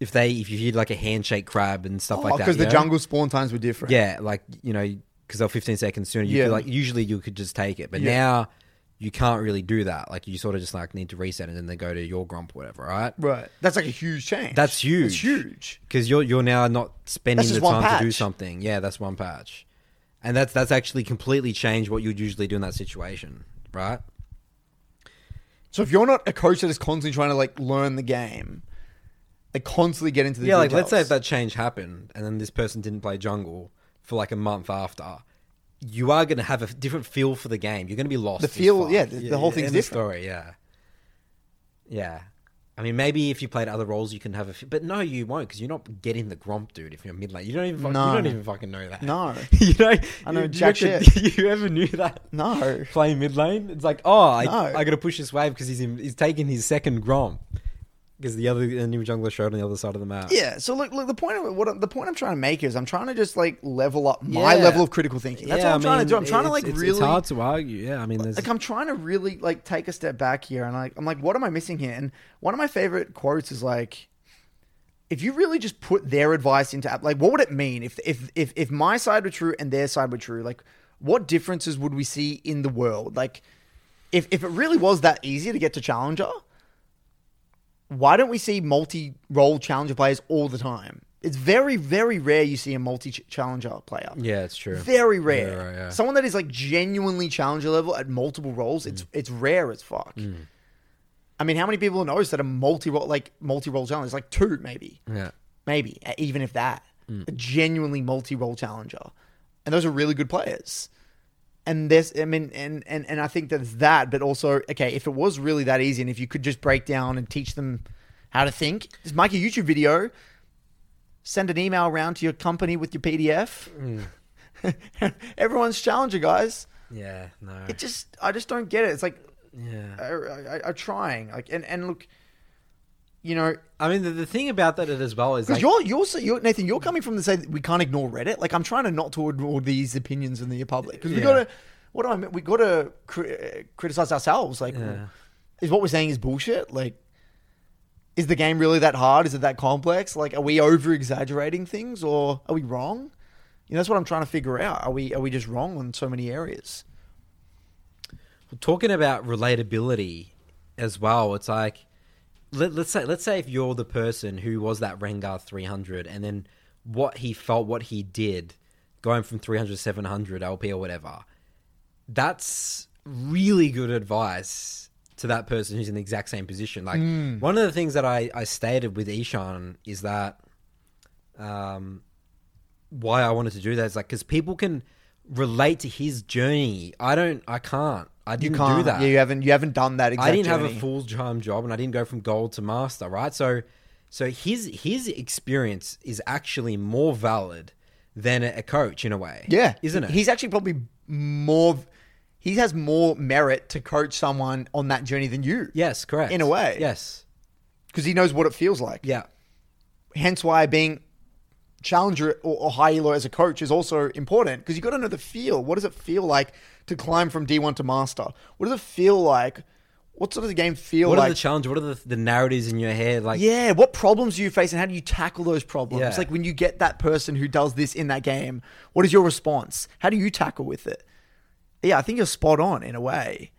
If they, if you did like a handshake crab and stuff like that, because Oh, the know? jungle spawn times were different. yeah, like you know, because they're fifteen seconds sooner. You Yeah. could like usually you could just take it, but Yeah. now you can't really do that. Like you sort of just like need to reset and then they go to your gromp or whatever, right? Right. That's like a huge change. That's huge. It's huge. because you're you're now not spending the time to do something. Yeah, that's one patch, and that's that's actually completely changed what you'd usually do in that situation, right? So if you're not a coach that is constantly trying to like learn the game, like constantly get into the yeah, like let's say if that change happened and then this person didn't play jungle for like a month after. You are going to have a different feel for the game. You're going to be lost. The feel- yeah, the- the whole thing's end of different. Story, yeah, yeah. I mean, maybe if you played other roles, you can have a. F- but no, you won't because you're not getting the gromp, dude. If you're mid lane, you don't even. No. You don't even fucking know that. No. you know. I know you jack reckon- shit. You ever knew that? No. Playing mid lane, it's like, oh, I, No. I got to push this wave because he's in, he's taking his second gromp because the other the new jungler showed on the other side of the map. Yeah, so look, look. The point of what the point I'm trying to make is I'm trying to just like level up my Yeah. level of critical thinking. That's what I'm trying to do. I'm trying to like it's, really It's hard to argue. Yeah, I mean, there's like I'm trying to really like take a step back here and like I'm like what am I missing here? And one of my favorite quotes is like if you really just put their advice into app like what would it mean if if if if my side were true and their side were true? Like what differences would we see in the world? Like if if it really was that easy to get to challenger, why don't we see multi-role challenger players all the time? It's very very rare you see a multi-challenger player. yeah, it's true. Very rare. right, yeah. Someone that is like genuinely challenger level at multiple roles, it's it's rare as fuck. Mm. I mean, how many people knows that a multi role like multi role challenger? Like two, maybe, Yeah, maybe even if that, mm. a genuinely multi role challenger, and those are really good players. And this I mean, and and and I think there's that, but also, okay, if it was really that easy, and if you could just break down and teach them how to think, just make a YouTube video, send an email around to your company with your PDF. Hmm. Everyone's challenger, guys. yeah, no, It just, I just don't get it. It's like, yeah. I, I, I'm trying, like, and and look, you know, I mean, the, the thing about that as well is because like, you're you're, so- you're Nathan, you're coming from the say that we can't ignore Reddit. Like, I'm trying to not to ignore these opinions in the public because we Yeah. gotta. What do I mean? We gotta cri- uh, criticize ourselves. Like, Yeah. is what we're saying is bullshit? Like, is the game really that hard? Is it that complex? Like, are we over exaggerating things or are we wrong? You know, that's what I'm trying to figure out. Are we are we just wrong on so many areas? talking about relatability as well. It's like let, let's say let's say if you're the person who was that Rengar 300, and then what he felt, what he did going from 300 to 700 LP or whatever. That's really good advice to that person who's in the exact same position. Like one of the things that I, I stated with Ishan is that um, why I wanted to do that is like because people can relate to his journey. I don't. I can't. I You didn't can't. do that. Yeah, you haven't. You haven't done that. Exact I didn't have a full time job and I didn't go from gold to master, right? So so his his experience is actually more valid than a, a coach in a way. Yeah, Isn't it? He's actually probably more. He has more merit to coach someone on that journey than you. yes, correct. In a way. Yes. because he knows what it feels like. Yeah. Hence why being challenger or, or high elo as a coach is also important because you've got to know the feel. What does it feel like to climb from D1 to master? What does it feel like? What sort of the game feel What like? What are the challenges? What are the, the narratives in your head? Like yeah, what problems do you face and how do you tackle those problems? Yeah. Like when you get that person who does this in that game, what is your response? How do you tackle with it? Yeah, I think you're spot on in a way.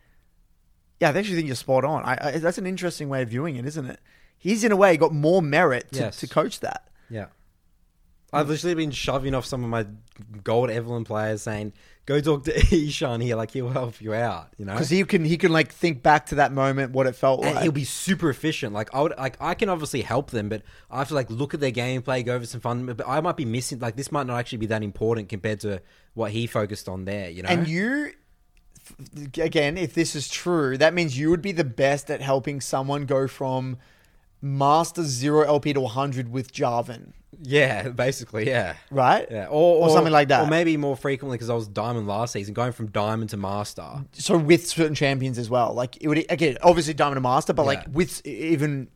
Yeah, I actually think you're spot on. I, I, that's an interesting way of viewing it, isn't it? He's in a way got more merit to, Yes. to coach that. Yeah. I've literally been shoving off some of my gold Evelynn players saying, go talk to Ishan here, like he'll help you out, you know? because he can he can like think back to that moment, what it felt and like. he'll be super efficient. Like I would, like I can obviously help them, but I have to like look at their gameplay, go over some fun. But I might be missing. Like this might not actually be that important compared to what he focused on there. You know, and you, again, if this is true, that means you would be the best at helping someone go from master zero LP to 100 with Jarvan, yeah, basically, yeah, right? yeah, or, Or something like that. or maybe more frequently because I was diamond last season, going from diamond to master. So with certain champions as well, like it would again, obviously Diamond to Master, but like with even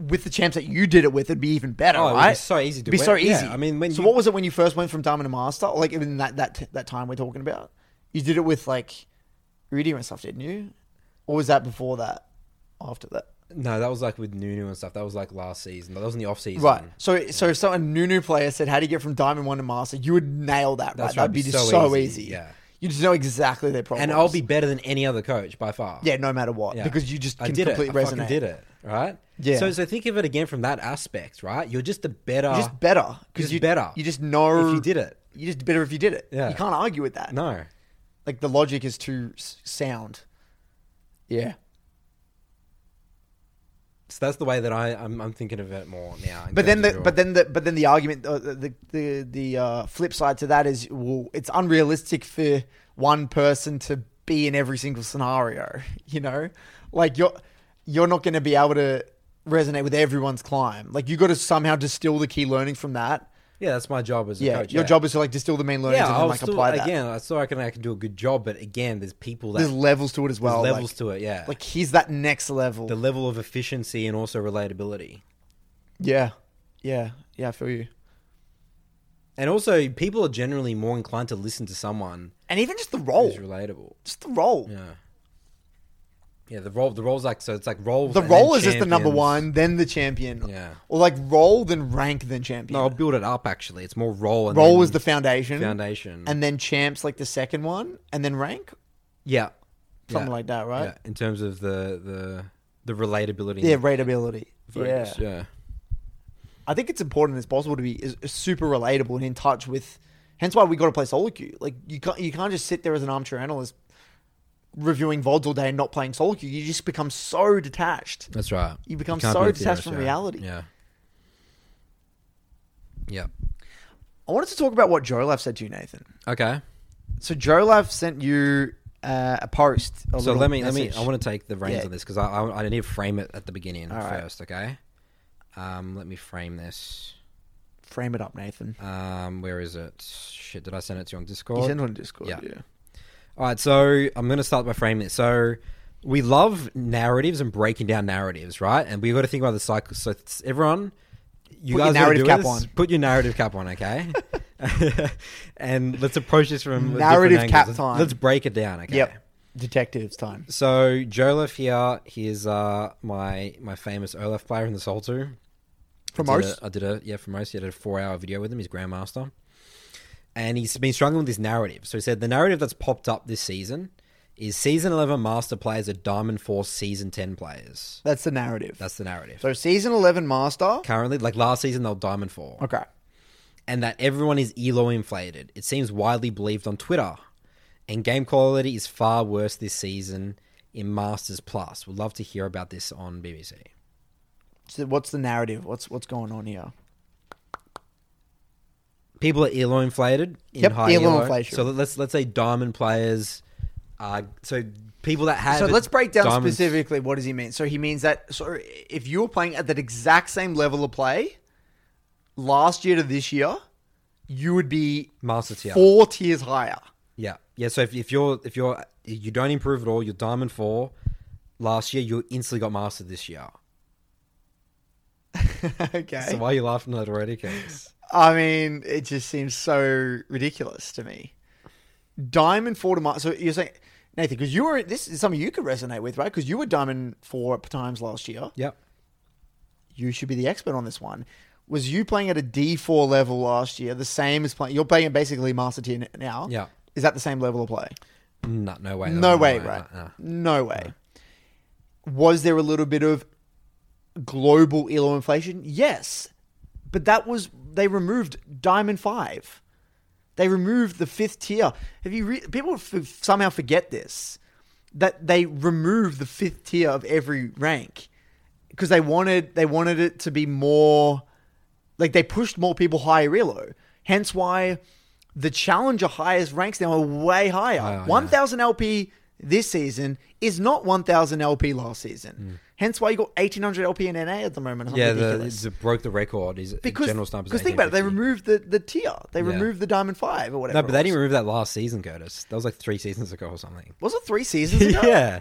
with the champs that you did it with, it'd be even better, Oh, it would be right? so easy to It'd be so win. Yeah, easy. I mean, when so you- what was it when you first went from Diamond to Master? Like even that that that time we're talking about, you did it with like Rudy and stuff, didn't you? Or was that before that? After that, No, that was like with Nunu and stuff. That was like last season. But that was in the off season. right? So so if some Nunu player said, "How do you get from Diamond One to Master?" You would nail that, That's right? That'd be just be so, so easy. easy, yeah. You just know exactly their problems, And I'll be better than any other coach by far. yeah, no matter what, Yeah. because you just I can did it. I completely resonate. did it. Right. Yeah. So so think of it again from that aspect. Right. You're just a better. You're just better because Just you better. You just know if you did it. You're just better if you did it. Yeah. You can't argue with that. No. like the logic is too sound. Yeah, So that's the way that I I'm, I'm thinking of it more now. but then the your- but then the but then the argument uh, the the the uh, flip side to that is well, it's unrealistic for one person to be in every single scenario. You know, like you're you're not going to be able to resonate with everyone's climb. Like you got to somehow distill the key learning from that. Yeah, that's my job as a Yeah, coach. your yeah. job is to like distill the main learnings Yeah, and then like still, apply that. again. I still reckon I can do a good job, but again, there's people that There's levels to it as there's well. levels like, to it. Yeah, like he's that next level. the level of efficiency and also relatability. Yeah, yeah, yeah. I feel you. And also, people are generally more inclined to listen to someone And even just the role, who's relatable. just the role. Yeah. Yeah, the role, the role's like so. It's like roles. The role is just the number one, then the champion. Yeah. Or like role, then rank, then champion. No, I'll build it up. Actually, it's more role. And role then is the foundation. foundation. And then champs like the second one, and then rank, yeah, something Yeah. like that, right? Yeah, in terms of the the the relatability. Yeah, relatability. focus, Yeah. yeah. I think it's important as possible to be is, is super relatable and in touch with. Hence why we got to play solo queue. Like you can't you can't just sit there as an armchair analyst reviewing vods all day and not playing queue. You just become so detached. That's right. You become can't so detached from reality. Yeah. Yeah. I wanted to talk about what Jolaf said to you, Nathan. Okay. So Jolaf sent you uh, a post. a So let me let me. I want to take the reins Yeah. on this because I, I I need to frame it at the beginning All right. first. Okay. Um, let me frame this. frame it up, Nathan. Um, where is it? Shit, did I send it to you on Discord? You sent it on Discord. Yeah. Yeah. All right, so I'm going to start by framing it. So we love narratives and breaking down narratives, right? And we've got to think about the cycle. So everyone, you Put your guys gotta narrative cap this. on. Put your narrative cap on, okay? and let's approach this from Narrative cap angles. time. Let's break it down, okay? Yep. Detectives time. So Jolef here, he's uh, my my famous Olaf player in the Soul 2. From I did most. a- I did a yeah from most. He did a four hour video with him. He's grandmaster, and he's been struggling with his narrative. So he said the narrative that's popped up this season is season eleven master players are Diamond Fours season ten players. That's the narrative. That's the narrative. so season eleven master. Currently, like last season, they were Diamond Four, Okay. and that everyone is elo inflated. It seems widely believed on Twitter, and game quality is far worse this season in Masters Plus. We'd love to hear about this on BBC. So what's the narrative? What's what's going on here? People are elo inflated in Yep, high elo elo. inflation. So let's let's say diamond players. Uh, so people that have So let's break down diamonds- specifically what does he mean. So he means that so if you were playing at that exact same level of play last year to this year, you would be master tier. four tiers higher. Yeah, yeah. So if, if you're if you're you don't improve at all, you're diamond four. Last year, you instantly got master this year. okay. So why are you laughing at already, Case? I mean, it just seems so ridiculous to me. Diamond four to mar- so you're saying Nathan because you were this is something you could resonate with, right? Because you were diamond four at times last year. Yep. You should be the expert on this one. Was you playing at a D four level last year, the same as playing? You're playing basically master tier now. Yeah. Is that the same level of play? No, no way. No way, right? no, no. No way. Was there a little bit of global elo inflation? Yes, but that was they removed Diamond Five. They removed the fifth tier. Have you re- people f- somehow forget this that they removed the fifth tier of every rank because they wanted they wanted it to be more like they pushed more people higher elo. Hence why the challenger highest ranks now are way higher. Yeah. 1000 LP this season is not 1000 LP last season. Mm. Hence why you got 1800 LP in NA at the moment. Yeah, the, the broke the record. He's because general snipers. because think about it, they removed the, the tier. They Yeah. removed the Diamond Five or whatever. No, but they didn't remove that last season, Curtis. That was like three seasons ago or something. Was it three seasons ago? yeah.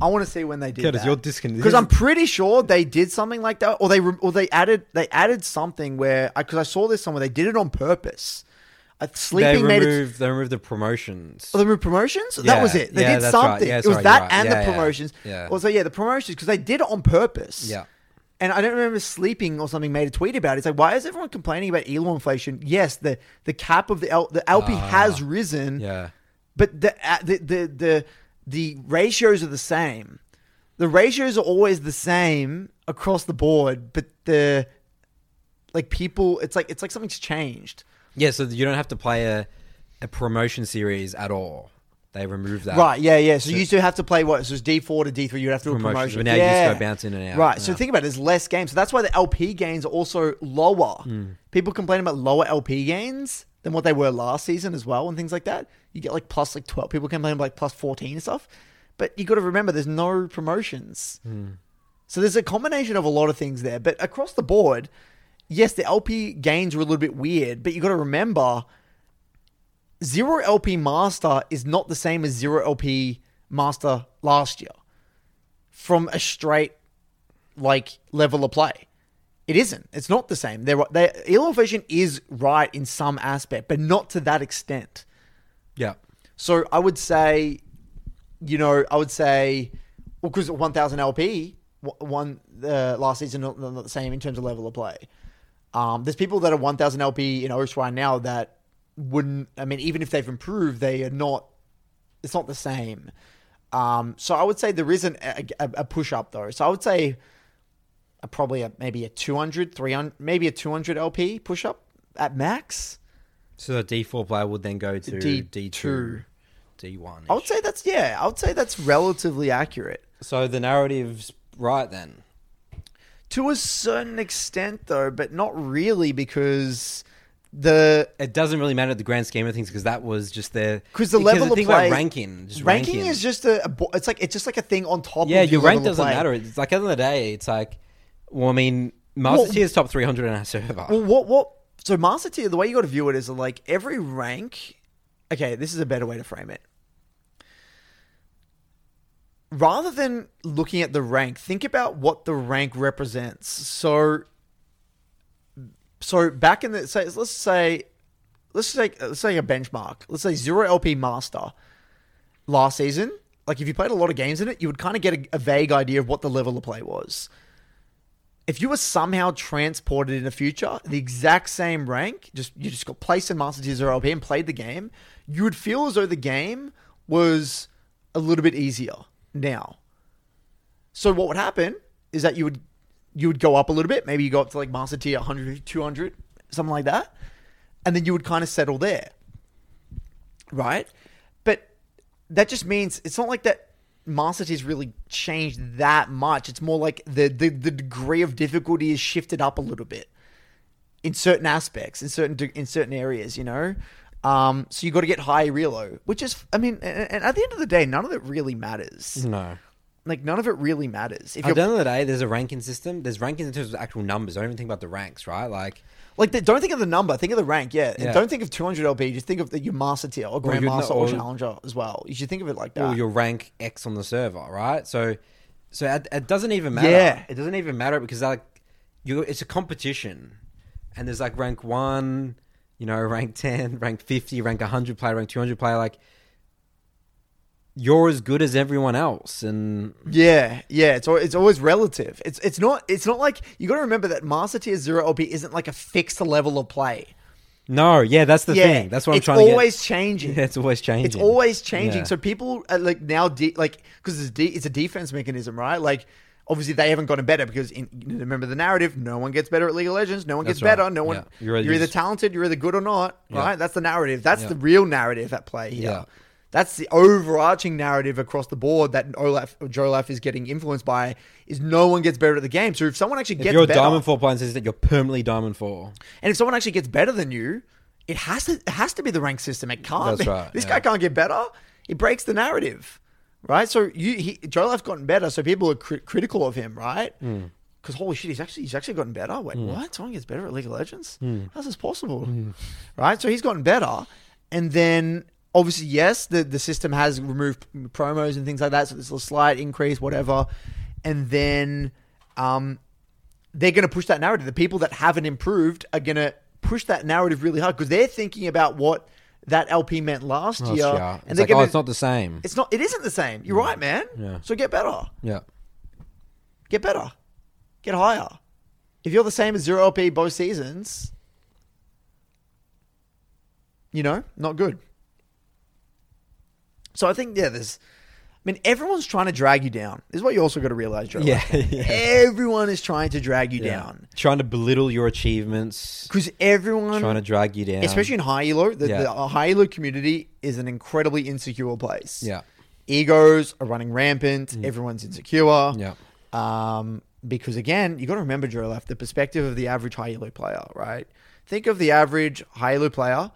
I want to see when they did Curtis, that. you're discon- because I'm pretty sure they did something like that, or they re- or they added they added something where because I, saw this somewhere they did it on purpose. Uh, They sleeping it. removed, they removed the promotions. Oh, they removed promotions. Yeah, that was it. They yeah, did that's right. something. Yeah, it was that right. and the promotions. Yeah. Also, yeah, the promotions because they did it on purpose. Yeah. And I don't remember sleeping or something made a tweet about it. It's like, why is everyone complaining about elo inflation? Yes, the the cap of the L, the LP has risen. Ah. Yeah. but the, uh, the the the the ratios are the same. The ratios are always the same across the board, but the like people, it's like it's like something's changed. Yeah, so you don't have to play a, a promotion series at all. They removed that. Right, yeah, yeah. So, you used to have to play what? So it's D four to D three. You'd have to do a promotion. but now you just go bounce in and out. Right. So Yeah. think about it. There's less games. So that's why the LP gains are also lower. Hmm. People complain about lower LP gains than what they were last season as well, and things like that. You get like plus like twelve. People complain about like plus fourteen and stuff. But you got to remember, there's no promotions. Hmm. So there's a combination of a lot of things there. But across the board, yes, the LP gains were a little bit weird. But you got to remember zero LP master is not the same as zero LP master last year from a straight like level of play. It isn't. It's not the same. They're, they Elo Vision is right in some aspect, but not to that extent. Yeah. So I would say, you know, I would say, well, because 1000 LP, one uh, last season, not, not the same in terms of level of play. Um, there's people that are 1000 LP in Osh right now that wouldn't, I mean, even if they've improved, they are not, it's not the same. Um, so I would say there isn't a, a, a push up though. So I would say a, probably a, maybe a 200, 300, maybe a 200 LP push up at max. So the D4 player would then go to D- D2, two. D1. I would say that's, yeah, I would say that's relatively accurate. So the narrative's right then. To a certain extent, though, but not really because the It doesn't really matter the grand scheme of things because that was just their 'Cause the because the level of thing play- about ranking, just ranking, ranking, is just a, a it's like it's just like a thing on top. yeah. of Your rank level doesn't matter. It's like at the end of the day, it's like, well, I mean, Master Well- Tier's top three hundred in our server. Well, what what? So master tier, the way you got to view it is like every rank. Okay, this is a better way to frame it. Rather than looking at the rank, think about what the rank represents. So, so back in the say, let's say, let's take let's say a benchmark. Let's say zero LP master last season. Like if you played a lot of games in it, you would kind of get a, a vague idea of what the level of play was if you were somehow transported in the future, the exact same rank, just you just got placed in Master Tier Zero LP and played the game, you would feel as though the game was a little bit easier now. So what would happen is that you would you would go up a little bit, maybe you go up to like Master Tier 100, 200, something like that. and then you would kind of settle there, right? But that just means it's not like that. Master Tier's really changed that much. It's more like the, the the degree of difficulty is shifted up a little bit in certain aspects, in certain in certain areas, you know. Um, so you got to get high realo, which is, I mean, and, at the end of the day, none of it really matters. No. Like none of it really matters. If At the end of the day, there's a ranking system. There's rankings in terms of actual numbers. Don't even think about the ranks, right? Like, like, the, don't think of the number, think of the rank. Yeah, And Yeah. don't think of 200 LP. Just think of the, your master tier or grandmaster or or- challenger as well. You should think of it like that. or your rank X on the server, right? So, so it, it doesn't even matter. Yeah. It doesn't even matter because like you, it's a competition, and there's like rank one, you know, rank ten, rank fifty, rank hundred player, rank two hundred player. Like you're as good as everyone else, and Yeah, yeah, it's it's always relative. It's it's not it's not like you got to remember that Master Tier Zero LP isn't like a fixed level of play. no, yeah, that's the yeah, thing. That's what I'm trying to always changing. Yeah, it's always changing. It's always changing. Yeah. So people are like now, de- like because it's, de- it's a defense mechanism, right? Like obviously they haven't gotten better because in, remember the narrative: no one gets better at League of Legends. No one That's gets better. No one. Yeah. You're, You're either talented, you're either good or not, Yeah. right? That's the narrative. That's Yeah. the real narrative at play here. That's the overarching narrative across the board that Olaf or Jolaf is getting influenced by is no one gets better at the game. So if someone actually If gets you're a better, Diamond Four player says that you're permanently Diamond Four, and if someone actually gets better than you, it has to it has to be the rank system. It can't. That's be. right, This guy can't get better. It breaks the narrative, right? So you he life's gotten better, so people are cri- critical of him, right? Hmm. Because holy shit, he's actually he's actually gotten better. Wait, what? Someone gets better at League of Legends? Hmm. How's this possible? Right? So he's gotten better, and then obviously yes, the the system has removed promos and things like that. So there's a slight increase, whatever, and then um they're going to push that narrative. The people that haven't improved are going to push that narrative really hard because they're thinking about what that LP meant last Last year, year. and It's they're like, oh, it's not the same. It's not. It isn't the same. You're right, man. Yeah. So get better. Yeah. Get better. Get higher. If you're the same as zero LP both seasons, you know, not good. So I think yeah, there's. I mean, everyone's trying to drag you down. This is what you also got to realize, Joe. Yeah, yeah. Everyone is trying to drag you Yeah. down Trying to belittle your achievements, because everyone trying to drag you down. especially in high elo. The, Yeah. the high elo community is an incredibly insecure place. Yeah. egos are running rampant. Everyone's insecure. Yeah. Um, because again, you got to remember, Joe Left, the perspective of the average high elo player, right? Think of the average high elo player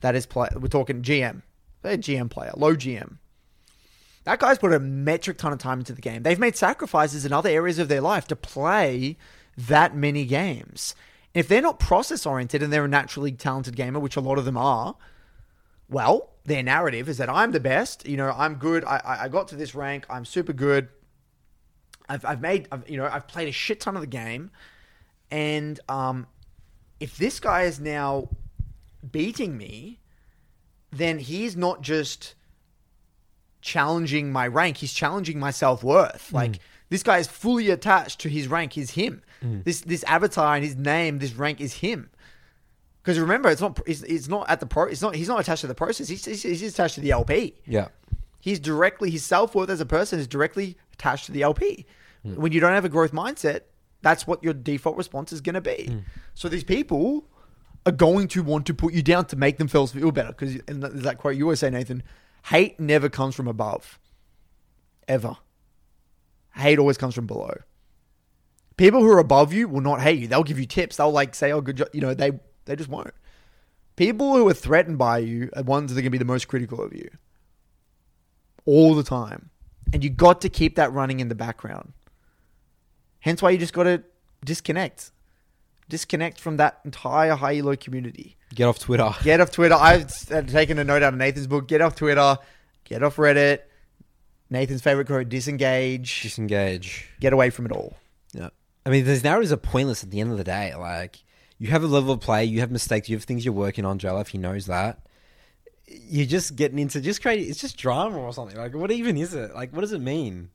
that is play. We're talking GM, a GM player, low GM. That guy's put a metric ton of time into the game. They've made sacrifices in other areas of their life to play that many games. If they're not process oriented and they're a naturally talented gamer, which a lot of them are, well, their narrative is that I'm the best. You know, I'm good. I, I- got to this rank. I'm super good. I've, I've made, I've, you know, I've played a shit ton of the game. And um, if this guy is now beating me, then he's not just challenging my rank, he's challenging my self worth. Mm. Like, this guy is fully attached to his rank, is him. Mm. This, this avatar and his name, this rank is him. Because remember, it's not it's, it's not at the pro. It's not he's not attached to the process. He's, he's, he's attached to the LP. Yeah. He's directly his self worth as a person is directly attached to the LP. Mm. When you don't have a growth mindset, that's what your default response is going to be. So these people are going to want to put you down to make themselves feel better. Because and there's that quote you always say, Nathan: "Hate never comes from above, ever. Hate always comes from below." People who are above you will not hate you. They'll give you tips. They'll like say, "Oh, good job." You know, they they just won't. People who are threatened by you are ones that are going to be the most critical of you all the time. And you got to keep that running in the background. Hence why you just got to disconnect. Disconnect from that entire high elo community. Get off Twitter. Get off Twitter. I've uh, taken a note out of Nathan's book. Get off Twitter. Get off Reddit. Nathan's favorite quote: disengage. Disengage. Get away from it all. Yeah. I mean, these narratives are pointless at the end of the day. Like, you have a level of play, you have mistakes, you have things you're working on. Joe, if he knows that, you're just getting into just creating. It's just drama or something. Like, what even is it? Like, what does it mean?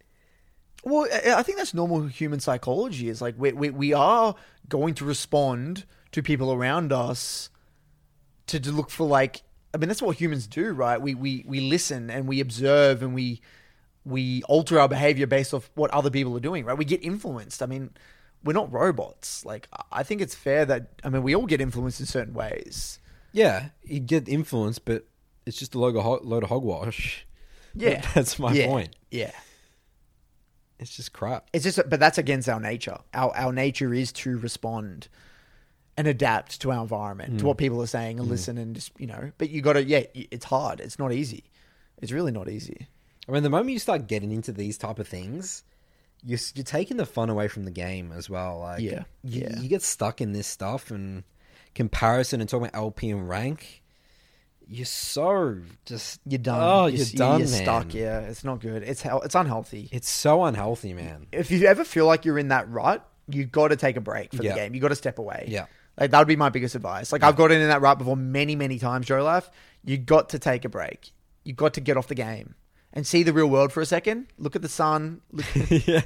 Well, I I think that's normal human psychology. Is like we, we we are going to respond to people around us to, to look for like. I mean, that's what humans do, right? We we we listen and we observe and we we alter our behavior based off what other people are doing, right? We get influenced. I mean, we're not robots. Like, I think it's fair that I mean we all get influenced in certain ways. Yeah, you get influence, but it's just a load of, ho- load of hogwash. Yeah, That's my yeah. point. Yeah, It's just crap. it's just, but that's against our nature. Our our nature is to respond and adapt to our environment, Mm. to what people are saying, and listen, and just you know. But you got to, yeah, it's hard. It's not easy. It's really not easy. I mean, the moment you start getting into these type of things, you're, you're taking the fun away from the game as well. Like, Yeah, you, yeah. you get stuck in this stuff and comparison and talking about LP and rank. You're so just You're done. Oh, you're, you're, done, You're man. stuck. Yeah, it's not good. It's hel- it's unhealthy. It's so unhealthy, man. if you ever feel like you're in that rut, you got to take a break from Yeah. the game. You got to step away. Yeah. Like that would be my biggest advice. Like I've gotten in that rut before many, many times, Joe Life. You got to take a break. You got to get off the game and see the real world for a second. Look at the sun. Look, yeah,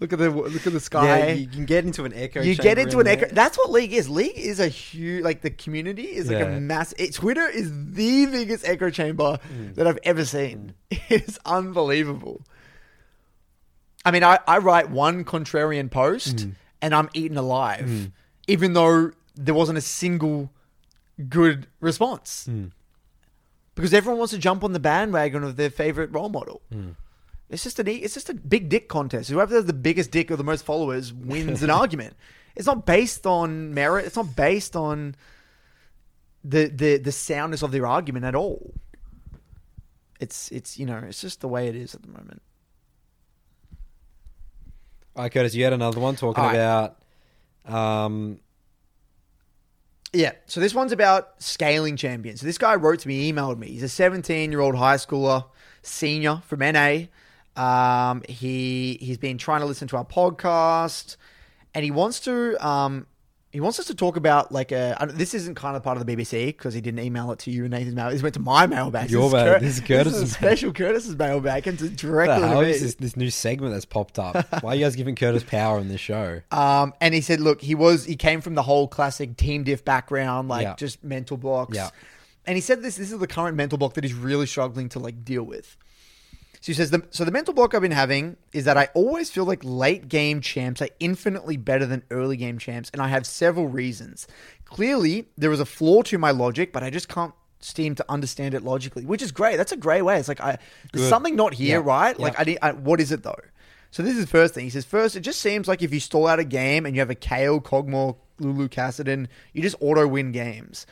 look at the look at the sky. yeah. You can get into an echo. you get into in an echo. That's what League is. League is a huge, like the community is like Yeah. a mass. It, Twitter is the biggest echo chamber Mm. that I've ever seen. It's unbelievable. I mean, I, I write one contrarian post Mm. and I'm eaten alive, even though there wasn't a single good response. Mm. Because everyone wants to jump on the bandwagon of their favorite role model. Mm. It's just an it's just a big dick contest. Whoever has the biggest dick or the most followers wins an argument. It's not based on merit. It's not based on the the the soundness of their argument at all. It's it's you know it's just the way it is at the moment. All right, Curtis, you had another one talking right. about. Um, Yeah. So this one's about scaling champions. So this guy wrote to me, emailed me. He's a 17 year old high schooler, senior from NA. Um, he he's been trying to listen to our podcast, and he wants to um, he wants us to talk about like a. Don't- This isn't kind of part of the BBC because he didn't email it to you and Nathan's mail. This went to my mailbag. Your is mail- Cur- this is This is a special Curtis's mailbag and directly the to me. is this, this new segment that's popped up? Why are you guys giving Curtis power in this show? Um, and he said, look, he was he came from the whole classic team diff background, like Yeah. just mental blocks. Yeah. And he said this this is the current mental block that he's really struggling to like deal with. So he says the so the mental block I've been having is that I always feel like late game champs are infinitely better than early game champs, and I have several reasons. Clearly, there is a flaw to my logic, but I just can't seem to understand it logically, which is great. That's a great way. It's like I there's Good. something not here, Yeah. right? Like I need. I, what is it though? So this is the first thing. He says first, it just seems like if you stall out a game and you have a Kayle, Kog'Maw, Lulu Kassadin, you just auto win games.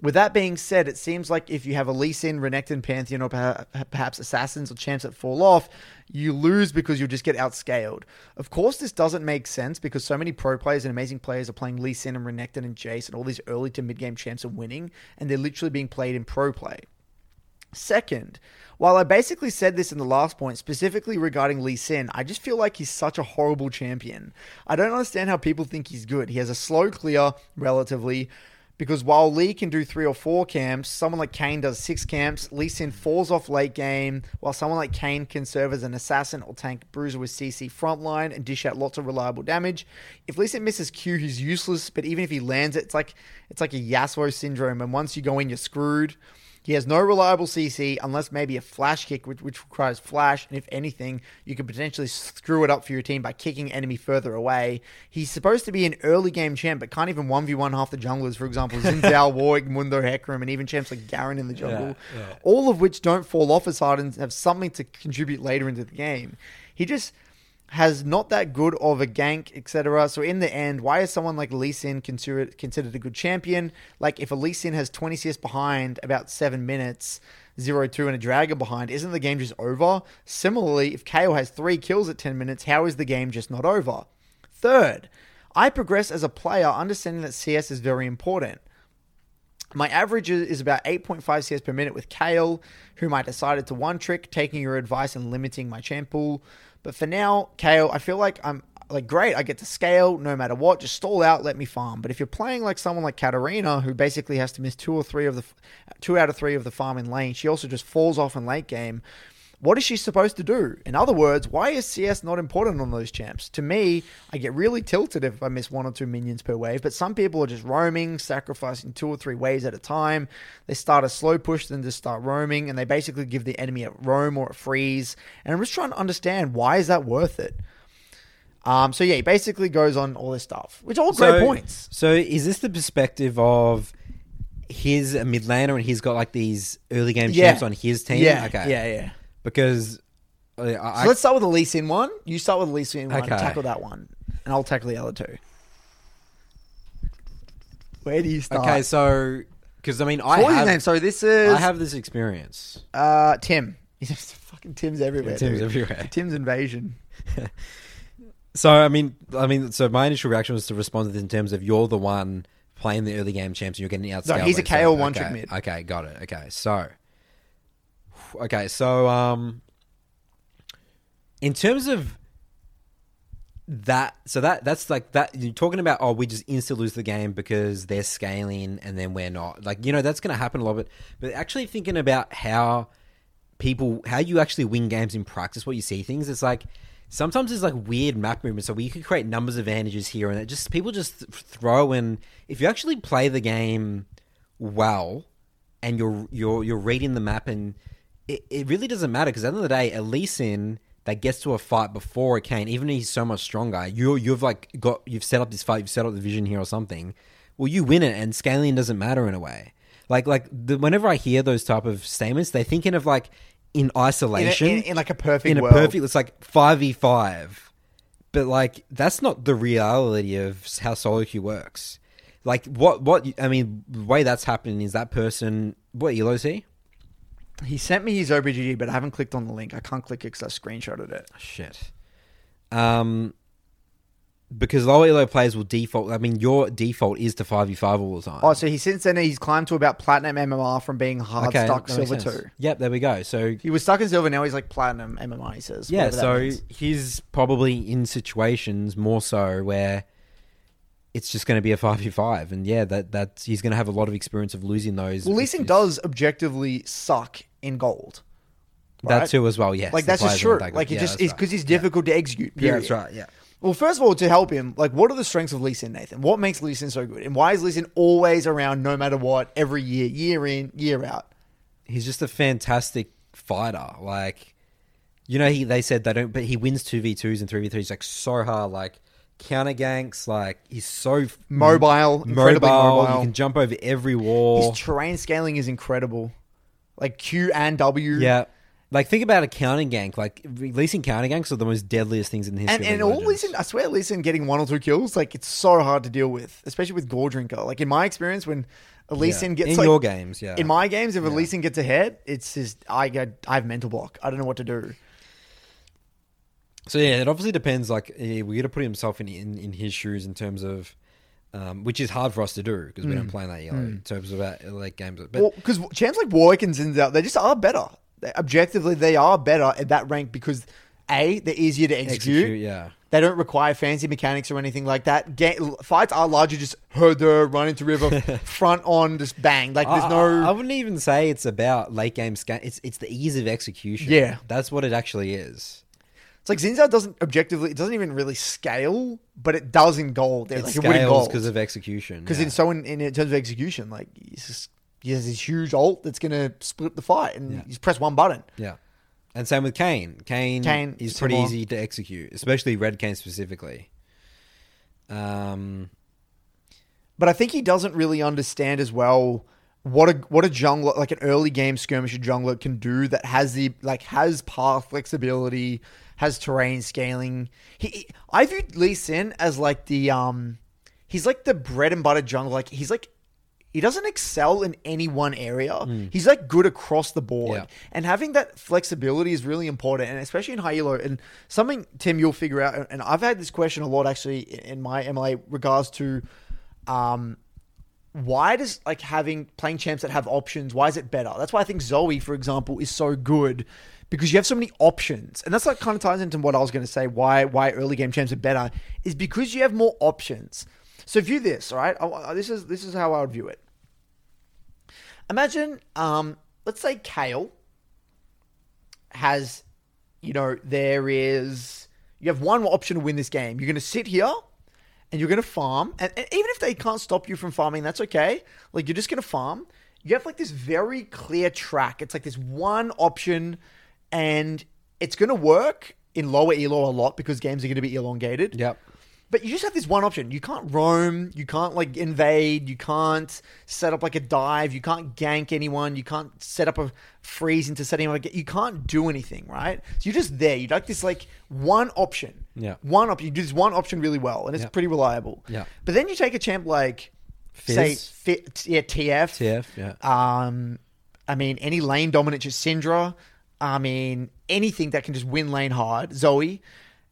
With that being said, it seems like if you have a Lee Sin, Renekton, Pantheon, or perhaps Assassins or champs that fall off, you lose because you'll just get outscaled. Of course, this doesn't make sense because so many pro players and amazing players are playing Lee Sin and Renekton and Jace, and all these early to mid game champs are winning, and they're literally being played in pro play. Second, while I basically said this in the last point, specifically regarding Lee Sin, I just feel like he's such a horrible champion. I don't understand how people think he's good. He has a slow clear, relatively, because while Lee can do three or four camps, someone like Kayn does six camps. Lee Sin falls off late game, while someone like Kayn can serve as an assassin or tank bruiser with CC frontline and dish out lots of reliable damage. If Lee Sin misses Q, he's useless, but even if he lands it, it's like it's like a Yasuo syndrome, and once you go in, you're screwed. He has no reliable CC unless maybe a flash kick, which, which requires flash. And if anything, you could potentially screw it up for your team by kicking enemy further away. He's supposed to be an early game champ, but can't even 1v1 half the junglers, for example, Xin Zhao, Warwick, Mundo, Hecarim, and even champs like Garen in the jungle. Yeah, yeah. All of which don't fall off as hard and have something to contribute later into the game. He just has not that good of a gank, etc. So in the end, why is someone like Lee Sin considered considered a good champion? Like if a Lee Sin has 20 CS behind about seven minutes, 0-2 and a Dragon behind, isn't the game just over? Similarly, if Kayle has three kills at 10 minutes, how is the game just not over? Third, I progress as a player understanding that CS is very important. My average is is about 8.5 CS per minute with Kayle, whom I decided to one trick, taking your advice and limiting my champ pool. But for now, Kayle, I feel like I'm like great. I get to scale no matter what. Just stall out, let me farm. But if you're playing like someone like Katarina, who basically has to miss two or three of the two out of three of the farm in lane, she also just falls off in late game. What is she supposed to do? In other words, why is CS not important on those champs? To me, I get really tilted if I miss one or two minions per wave, but some people are just roaming, sacrificing two or three waves at a time. They start a slow push, then just start roaming, and they basically give the enemy a roam or a freeze. And I'm just trying to understand why is that worth it? Um, so yeah, he basically goes on all this stuff, which all great so, points. So is this the perspective of his a mid laner and he's got like these early game Yeah. champs on his team. Yeah, okay, yeah, yeah. Because uh, I, So let's start with the Lee Sin one. You start with the Lee Sin one. Okay. Tackle that one, and I'll tackle the other two. Where do you start? okay, so because I mean, I what was his have name? So this is I have this experience. uh, Tim. He's just fucking Tim's everywhere. Tim's dude. everywhere. Tim's invasion. So I mean, I mean, so my initial reaction was to respond to this in terms of you're the one playing the early game champs and you're getting outscaled. No, he's a by Kayle one trick okay, mid. Okay, got it. Okay, so okay, so um, in terms of that, so that that's like that you're talking about. Oh, we just insta lose the game because they're scaling and then we're not. Like you know that's going to happen a lot. But but actually thinking about how people how you actually win games in practice, what you see things, it's like sometimes there's like weird map movements. So we could create numbers advantages here, and it just people just th- throw in. If you actually play the game well, and you're you're you're reading the map, and it, it really doesn't matter because at the end of the day, least that gets to a fight before a Kayn, even if he's so much stronger, you you've like got you've set up this fight, you've set up the vision here or something. Well, you win it, and scaling doesn't matter in a way. Like like the, whenever I hear those type of statements, they're thinking of like in In, a- isolation, in, in like a perfect in a world. perfect. It's like five v five, but like that's not the reality of how solo queue works. Like what what I mean, the way that's happening is that person. What Elo's he? He sent me his OP.GG, but I haven't clicked on the link. I can't click it because I screenshotted it. Shit. Um, because lower elo players will default. I mean, your default is to five v five all the time. Oh, so he since then he's climbed to about platinum MMR from being hard stuck that makes silver sense. two. Yep, there we go. So He was stuck in silver. Now he's like platinum MMR. He says. yeah, whatever that so means. he's probably in situations more so where it's just going to be a five v five, and yeah, that that he's going to have a lot of experience of losing those. well, with Lee Sin his- does objectively suck in gold. that right? too as well. Yes, Like that's just true. Like it just that's is because he's difficult to execute. Yeah, Period. that's right. Yeah. Well, first of all, to help him, like, what are the strengths of Lee Sin, Nathan? What makes Lee Sin so good? And why is Lee Sin always around no matter what, every year, year in, year out? he's just a fantastic fighter. Like, you know, he they said they don't, but he wins two v twos and three v threes like so hard. Like counter ganks, like he's so Mobile, incredibly mobile. You can jump over every wall. His terrain scaling is incredible. Like Q and W. yeah. Like think about a counter gank. Like Lee Sin counter ganks are the most deadliest things in the history. And, of and League of all Legends. Lee I swear, Sin getting one or two kills, like, it's so hard to deal with, especially with Goredrinker. Like, in my experience, when a Lee Yeah. Sin gets, in like, your games, yeah. in my games, if a Lee Sin gets ahead, it's just, I get, I have mental block. I don't know what to do. So yeah, it obviously depends. Like we got to put himself in, in in his shoes in terms of, um, which is hard for us to do because we don't play in that elo in terms of our late games. But Mm. Well, because champs like Warwick and Xin Zhao, they just are better. They, objectively, they are better at that rank because A, they're easier to execute. execute, yeah. They don't require fancy mechanics or anything like that. Fights are largely just herder, run into river, front on, just bang. Like there's I, no. I, I wouldn't even say it's about late game scan. It's it's the ease of execution. Yeah. that's what it actually is. It's like Xin Zhao doesn't objectively, it doesn't even really scale, but it does in gold. It like it scales because of execution. because yeah. in so in, in terms of execution, like he's just, he has this huge ult that's gonna split the fight, and Yeah. you just press one button. yeah, and same with Kayn. Kayn, Kayn, is pretty similar. easy to execute, especially Red Kayn specifically. Um, but I think he doesn't really understand as well what a what a jungler like an early game skirmisher jungler can do that has the like has path flexibility, has terrain scaling. He, he- I viewed Lee Sin as like the um he's like the bread and butter jungler. Like he's like he doesn't excel in any one area. He's like good across the board. Yeah. And having that flexibility is really important, and especially in high elo. And something Tim you'll figure out. And I've had this question a lot actually in my MLA regards to, um, why does like having playing champs that have options? Why is it better? That's why I think Zoe, for example, is so good because you have so many options, and that's like kind of ties into what I was going to say. Why why early game champs are better is because you have more options. So view this, all right? I- This is this is how I would view it. Imagine, um, let's say Kayle has, you know, there is you have one option to win this game. You're going to sit here and you're going to farm, and, and even if they can't stop you from farming, that's okay. Like you're just going to farm. You have like this very clear track. It's like this one option, and it's going to work in lower elo a lot because games are going to be elongated. yep. But you just have this one option. You can't roam. You can't like invade. You can't set up like a dive. You can't gank anyone. You can't set up a freeze into setting up. A, you can't do anything, right? So you're just there. You like this like one option. Yeah. One option. You do this one option really well, and it's Yeah. pretty reliable. Yeah. But then you take a champ like Fizz. say fit, yeah TF. TF, yeah. Um, I mean any lane dominant, just Syndra. I mean anything that can just win lane hard, Zoe.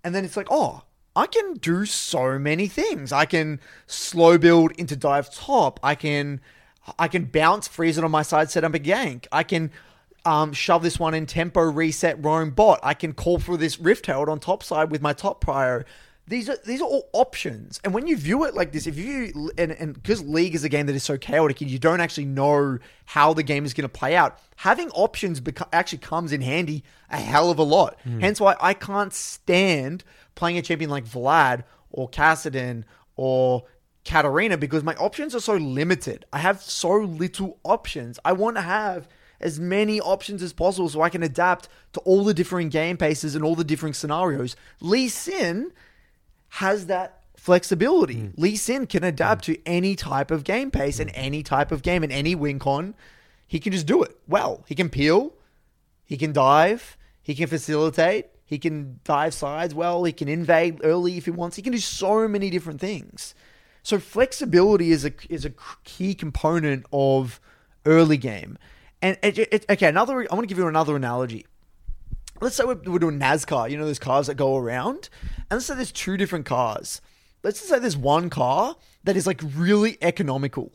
And then it's like, oh, I can do so many things. I can slow build into dive top. I can I can bounce, freeze it on my side, set up a gank. I can um, shove this one in tempo, reset, roam bot. I can call for this Rift Herald on top side with my top prior. These are these are all options, and when you view it like this, if you and and because League is a game that is so chaotic and you don't actually know how the game is going to play out, having options beco- actually comes in handy a hell of a lot. Hmm. Hence why I can't stand playing a champion like Vlad or Kassadin or Katarina because my options are so limited. I have so little options. I want to have as many options as possible so I can adapt to all the different game paces and all the different scenarios. Lee Sin has that flexibility. Mm. Lee Sin can adapt mm. to any type of game pace and mm. any type of game and any win con. He can just do it well. He can peel, he can dive, he can facilitate, he can dive sides well, he can invade early if he wants. He can do so many different things. So flexibility is a is a key component of early game. And it, it, okay, another. I want to give you another analogy. Let's say we're, we're doing NASCAR. You know those cars that go around, and let's say there's two different cars. Let's just say there's one car that is like really economical,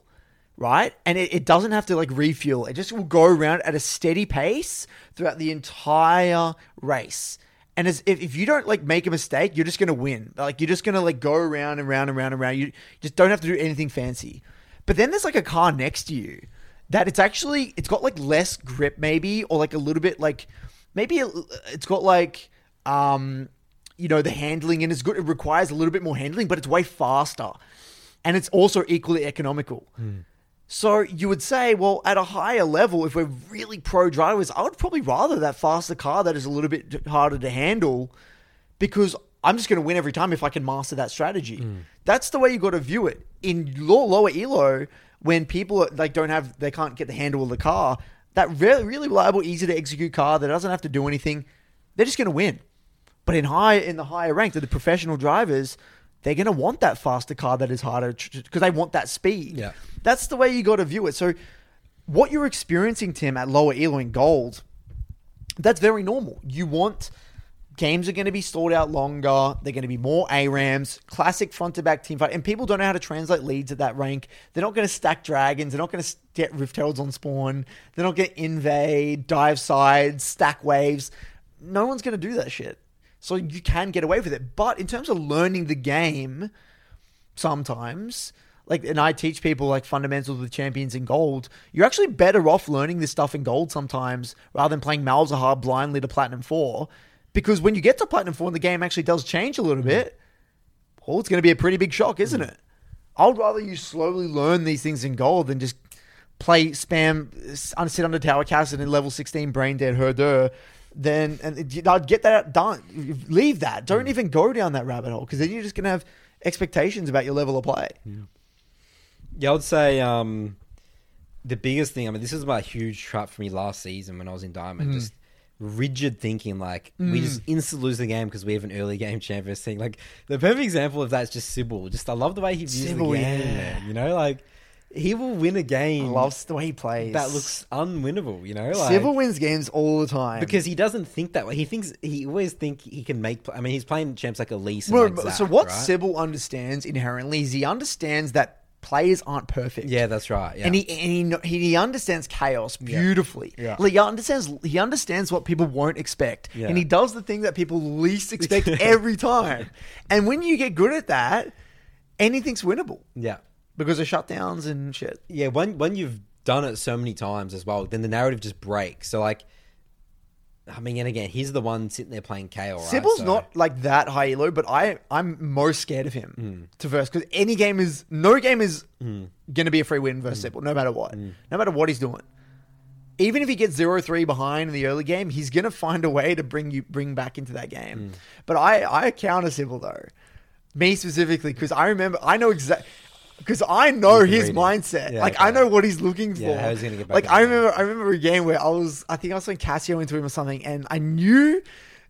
right? And it, it doesn't have to like refuel. It just will go around at a steady pace throughout the entire race. And as if, if you don't like make a mistake, you're just gonna win. Like you're just gonna like go around and round and round and round. You just don't have to do anything fancy. But then there's like a car next to you that it's actually it's got like less grip maybe or like a little bit like maybe it- it's got like um you know the handling and it's good it requires a little bit more handling but it's way faster and it's also equally economical so you would say well at a higher level if we're really pro drivers i would probably rather that faster car that is a little bit harder to handle because I'm just going to win every time if I can master that strategy. That's the way you got to view it. In low, lower elo, when people like don't have, they can't get the handle of the car. That really, really reliable, easy to execute car that doesn't have to do anything. They're just going to win. But in high, in the higher rank, of the professional drivers, they're going to want that faster car that is harder because they want that speed. Yeah. That's the way you got to view it. So, what you're experiencing, Tim, at lower elo in gold, that's very normal. You want games are going to be stalled out longer. They're going to be more ARAMs, classic front to back team fight. And people don't know how to translate leads at that rank. They're not going to stack dragons. They're not going to get Rift Heralds on spawn. They're not going to invade, dive sides, stack waves. No one's going to do that shit. So you can get away with it. But in terms of learning the game, sometimes like and i teach people like fundamentals with champions in gold you're actually better off learning this stuff in gold sometimes rather than playing malzahar blindly to platinum 4 because when you get to platinum 4 and the game actually does change a little mm. bit well it's going to be a pretty big shock isn't it i'd rather you slowly learn these things in gold than just play spam uh, sit under tower cast and in level 16 brain dead herder then and I'd get that done. Leave that. Don't even go down that rabbit hole because then you're just gonna have expectations about your level of play. Yeah, I would say um, the biggest thing. I mean, this was my huge trap for me last season when I was in Mm. Diamond. Just rigid thinking, like we just instantly lose the game because we have an early game champions thing. Like the perfect example of that is just Sybil. Just I love the way he views Sybil, the game. yeah. Man. You know, like he will win a game love the way he plays. that looks unwinnable. You know, like Sybil wins games all the time because he doesn't think that way. He thinks he always think he can make. I mean, he's playing champs like Elise. And Well, like so what right? Sybil understands inherently is he understands that players aren't perfect. Yeah, that's right. Yeah. And he, and he he understands chaos beautifully. Yeah. Like he understands he understands what people won't expect, Yeah. and he does the thing that people least expect every time. And when you get good at that, anything's winnable yeah. Because of shutdowns and shit. yeah, when when you've done it so many times as well, then the narrative just breaks. So like, I mean, and again, he's the one sitting there playing Kayle. Right? Sybil's So- not like that high elo, but I I'm most scared of him Hmm. to verse because any game is no game is gonna be a free win versus Sybil, no matter what, Hmm. no matter what he's doing. Even if he gets 0-3 behind in the early game, he's gonna find a way to bring you bring back into that game. Hmm. But I I counter Sybil though. Me specifically, because I remember, I know exactly. Because I know his mindset, Yeah, like I know what he's looking for. Yeah, he's gonna get back like I remember, I remember a game where I was, I think I was throwing Casio into him or something, and I knew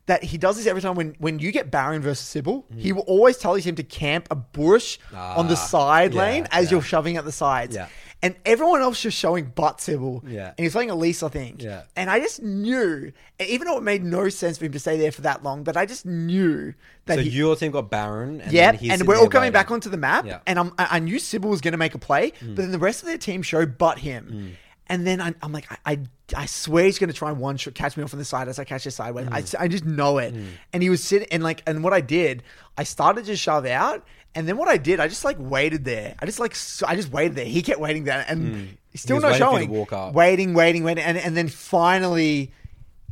that he does this every time when when you get Baron versus Sybil, he will always tell his team to camp a bush on the Mm. Ah, side yeah, lane as yeah. you're shoving at the sides. Yeah. And everyone else just showing but Sybil. Yeah. And he's playing Elise, I think. Yeah. And I just knew, even though it made no sense for him to stay there for that long, but I just knew that So he, your team got Baron. And yeah, then he's and we're all coming waiting. back onto the map, Yeah. Mm. and I'm, I I knew Sybil was going to make a play, but then the rest of their team showed but him. And then I, I'm like, I, I, I swear he's going to try and one shot catch me off on the side as I catch his sideways. I, Mm. I just know it. And he was sitting, and like, and what I did, I started to shove out, and then what I did, I just like waited there. I just like, I just waited there. He kept waiting there, and still Mm. was not showing. walk up. Waiting, waiting, waiting, and and then finally.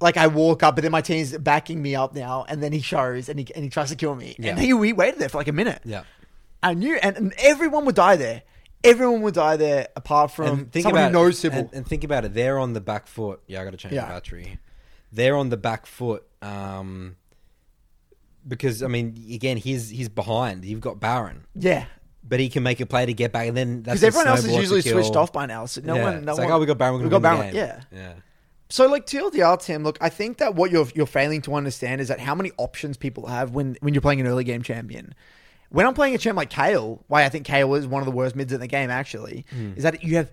Like I walk up, but then my team's backing me up now, and then he shows and he and he tries to kill me, Yeah. and he, he waited there for like a minute. Yeah. I knew, and, and everyone would die there. Everyone would die there, apart from And think someone about who knows Sybil. And, and think about it. They're on the back foot. Yeah, I got to change Yeah. the battery. They're on the back foot. Um, because I mean, again, he's he's behind. You've got Baron, yeah, but he can make a play to get back, and then that's because everyone else is usually switched off by now. So no Yeah. one, no it's one. like, oh, we got Baron. we We got Baron. Yeah. yeah. So like TLDR, Tim. Look, I think that what you're you're failing to understand is that how many options people have when when you're playing an early game champion. When I'm playing a champ like Kayle, why I think Kayle is one of the worst mids in the game actually, hmm. is that you have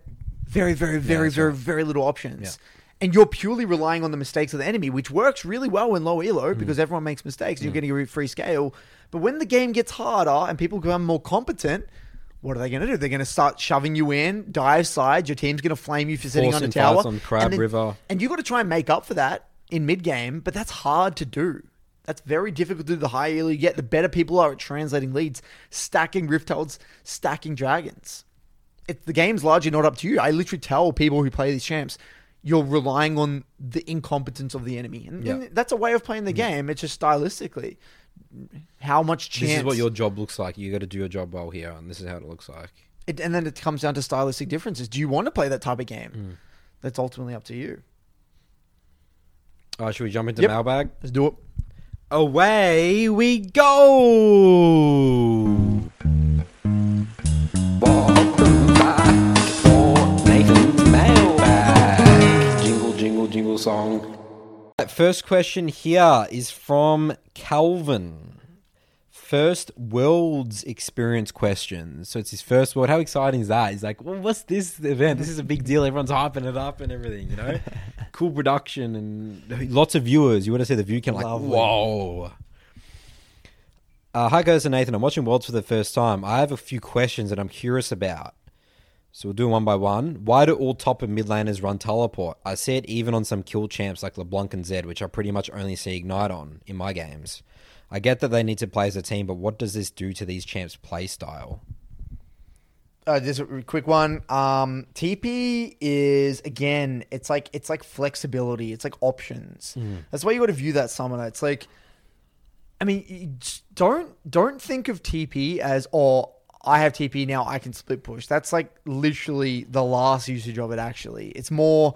very, very, very, that's very, right. very little options. Yeah. And you're purely relying on the mistakes of the enemy, which works really well in low Hmm. elo because everyone makes mistakes. and You're getting a free scale. But when the game gets harder and people become more competent, what are they going to do? They're going to start shoving you in, dive sides. Your team's going to flame you for sitting on the tower. on Crab and then- River. and you've got to try and make up for that in mid game, but that's hard to do. That's very difficult to do. The higher elo you get, the better people are at translating leads, stacking rift holds, stacking dragons. It, the game's largely not up to you. I literally tell people who play these champs, you're relying on the incompetence of the enemy, and, and that's a way of playing the game. It's just stylistically how much chance. This is what your job looks like. You got to do your job well here, and this is how it looks like. it, and then it comes down to stylistic differences. Do you want to play that type of game? Hmm. That's ultimately up to you. All right, should we jump into Yep. mailbag? Let's do it. Away we go. Song. First question here is from Calvin. First world's experience questions. So it's his first world. How exciting is that? He's like, well, what's this event? This is a big deal. Everyone's hyping it up and everything, you know? cool production and lots of viewers. You want to see the view count? Like, Lovely. whoa. Uh, hi, guys, and Nathan. I'm watching Worlds for the first time. I have a few questions that I'm curious about. So we'll do one by one. Why do all top and mid laners run teleport? I see it even on some kill champs like LeBlanc and Zed, which I pretty much only see Ignite on in my games. I get that they need to play as a team, but what does this do to these champs' play style? uh, just a quick one. Um, TP is again, it's like it's like flexibility. It's like options. That's why you got to view that summoner. It's like, I mean, don't don't think of TP as oh, I have TP now. I can split push. That's like literally the last usage of it. Actually, it's more.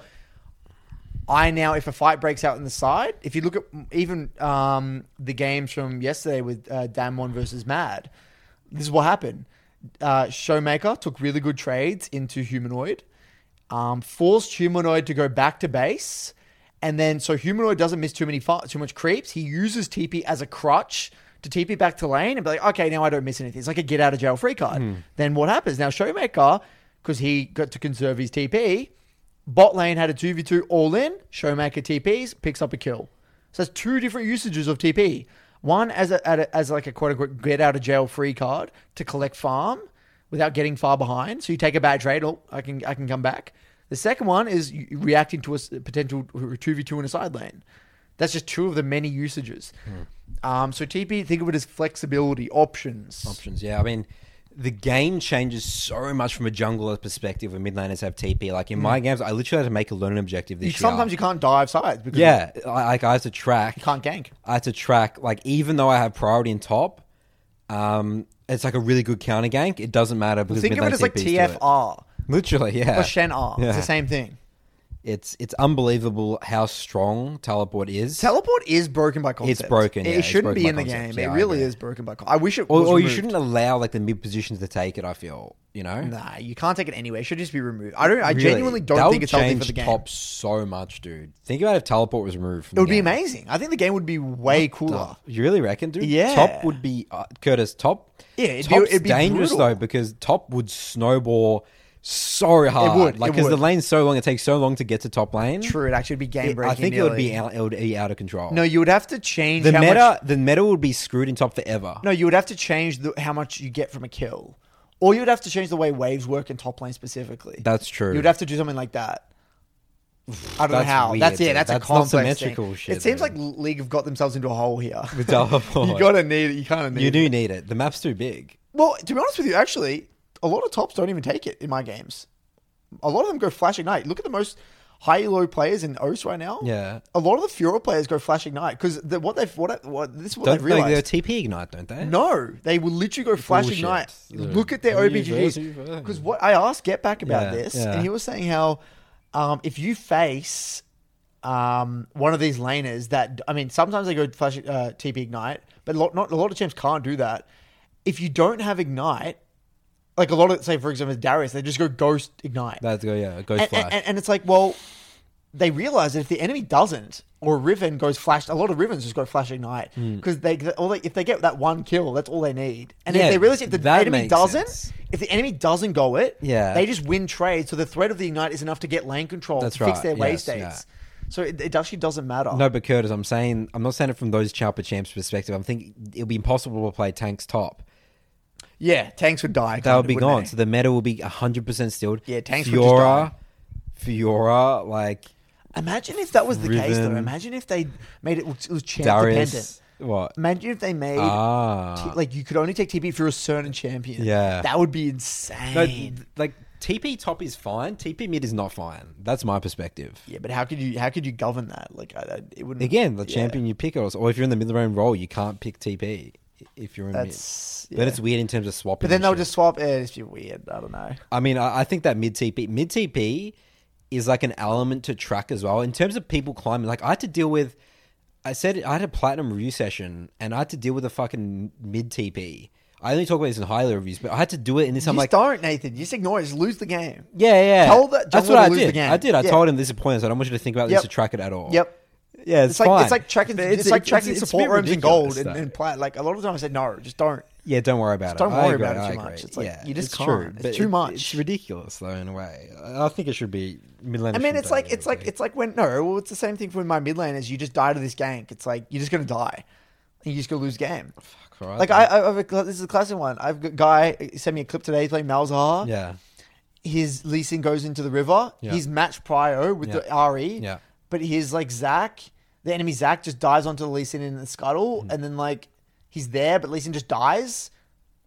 I now, if a fight breaks out in the side, if you look at even um, the games from yesterday with uh, Damwon versus Mad, this is what happened. Uh, Showmaker took really good trades into Humanoid, um, forced Humanoid to go back to base, and then so Humanoid doesn't miss too many fi- too much creeps. He uses TP as a crutch to TP back to lane and be like, okay, now I don't miss anything. It's like a get out of jail free card. Hmm. Then what happens now? Showmaker, because he got to conserve his TP, bot lane had a two v two all in. Showmaker TPs picks up a kill. So that's two different usages of TP. One as a, at a as like a quote unquote get out of jail free card to collect farm without getting far behind. So you take a bad trade, oh, I can I can come back. The second one is you- reacting to a s- potential two v two in a side lane. That's just two of the many usages. Hmm. Um, so TP, think of it as flexibility, options. Options, yeah. I mean, the game changes so much from a jungler perspective when mid laners have TP. Like in my games, I literally had to make a learning objective You, this year. sometimes you can't dive sides because yeah, I- like I have to track. you can't gank. I had to track like even though I have priority in top, um, it's like a really good counter gank. It doesn't matter because Think of it as like lane TPs do it. TFR Literally, yeah. or Shen R. Yeah. It's the same thing. It's it's unbelievable how strong teleport is. Teleport is broken by concept. It's broken, It yeah, it's shouldn't broken be in the concept. game. Yeah, it really is broken by. Con- I wish it or, was or you shouldn't allow like the mid positions to take it. I feel you know. Nah, you can't take it anyway. It should just be removed. I don't. I Really, genuinely don't that think it's healthy change for the game. top so much, dude. Think about if teleport was removed. From It would the be amazing. I think the game would be way cooler. You really reckon, dude? Yeah. Top would be uh, Curtis. Top. Yeah, it'd be- it'd be dangerous brutal. though because top would snowball so hard. It would, like it because the would. lane's so long, it takes so long to get to top lane. True, it actually would be game It- breaking. I think it would be nearly. out, it would be out of control. No, you would have to change the how meta, Much, the meta would be screwed in top forever. no, you would have to change the, how much you get from a kill, or you would have to change the way waves work in top lane specifically. That's true. You would have to do something like that. I don't know That's how. weird, that's yeah. dude. That's, That's a not complex symmetrical thing. shit, It seems dude. like League have got themselves into a hole here. With you gotta need it. You kind of need it. You it. do need it. The map's too big. Well, to be honest with you, actually, a lot of tops don't even take it in my games. A lot of them go Flash Ignite. Look at the most high low players in OS right now. Yeah. A lot of the Fiora players go Flash Ignite because what they've what, what this is what Don't they've they, they're. TP ignite, don't they? No, they will literally go Flash Bullshit. Ignite. Yeah. Look at their Universe, OP.GGs. Because what I asked Get Back about Yeah, this, yeah. and he was saying how um, if you face um, one of these laners that I mean, sometimes they go Flash uh, TP Ignite, but a lot, not a lot of champs can't do that. If you don't have Ignite, like a lot of say for example Darius, they just go Ghost Ignite, That's go yeah, goes and, flash. and, and it's like well. They realize that if the enemy doesn't, or Riven goes flash, a lot of Rivens just go flash ignite Hmm. because they, all they if they get that one kill, that's all they need. And Yeah, if they realize if the that enemy makes doesn't, sense. if the enemy doesn't go it, Yeah. they just win trade. So the threat of the ignite is enough to get lane control That's to fix right, their yes, states. So it, it actually doesn't matter. no, but Curtis, I'm saying I'm not saying it from those Chalper champs' perspective. I'm thinking it'll be impossible to play tanks top. Yeah, tanks would die. That kinda, would be gone. they? So the meta will be 100 percent stilled. Yeah, tanks would just Fiora, Fiora, like Imagine if that was the case, though. Riven. Imagine if they made it, it was champ Darius. dependent. What? Imagine if they made Ah. t- like you could only take TP for a certain champion. Yeah. that would be No, insane. th- like TP top is fine. TP mid is not fine. That's my perspective. Yeah, but how could you how could you govern that? Like, I, I- it wouldn't. Again, the yeah. champion you pick, or or if you're in the mid lane role, you can't pick TP if you're in That's. mid. Yeah. But it's weird in terms of swapping. But then they'll shit. just swap. Yeah, it's just weird. I don't know. I mean, I, I think that mid TP, mid TP is like an element to track as well. In terms of people climbing, like I had to deal with, I said I had a platinum review session and I had to deal with a fucking mid TP. I only talk about this in highlight reviews, but I had to do it in this. You I'm like, don't, Nathan. You just ignore it. Just lose the game. yeah, yeah. That That's what I lose the did. game. I did. I Yeah. told him this is pointless. I don't want you to think about Yep. this to track it at all. Yep. Yeah, it's, It's like fine. it's like tracking. But It's, like tracking it's support bit rooms in gold and, and plat. Like a lot of times, I said no, just don't. Yeah, don't worry about Just it. don't worry agree, about it too much. It's like, yeah, you just it's can't. true. It's too much. It's ridiculous though, in a way. I I think it should be mid lane. I mean, it's like it's like it's like when no, well, it's the same thing for my mid lane. Is you just die to this gank. It's like you're just gonna die. And you just gonna lose game. Fuck, right, like I, I, I've a, this is a classic one. I've got a guy sent me a clip today. He's playing Malzahar. yeah, His Lee Sin goes into the river. Yeah. He's matched Prio with Yeah. the RE. Yeah. But he's like Zac, the enemy Zac just dives onto Lee Sin in the scuttle, Mm-hmm. and then like he's there, but Lee Sin just dies,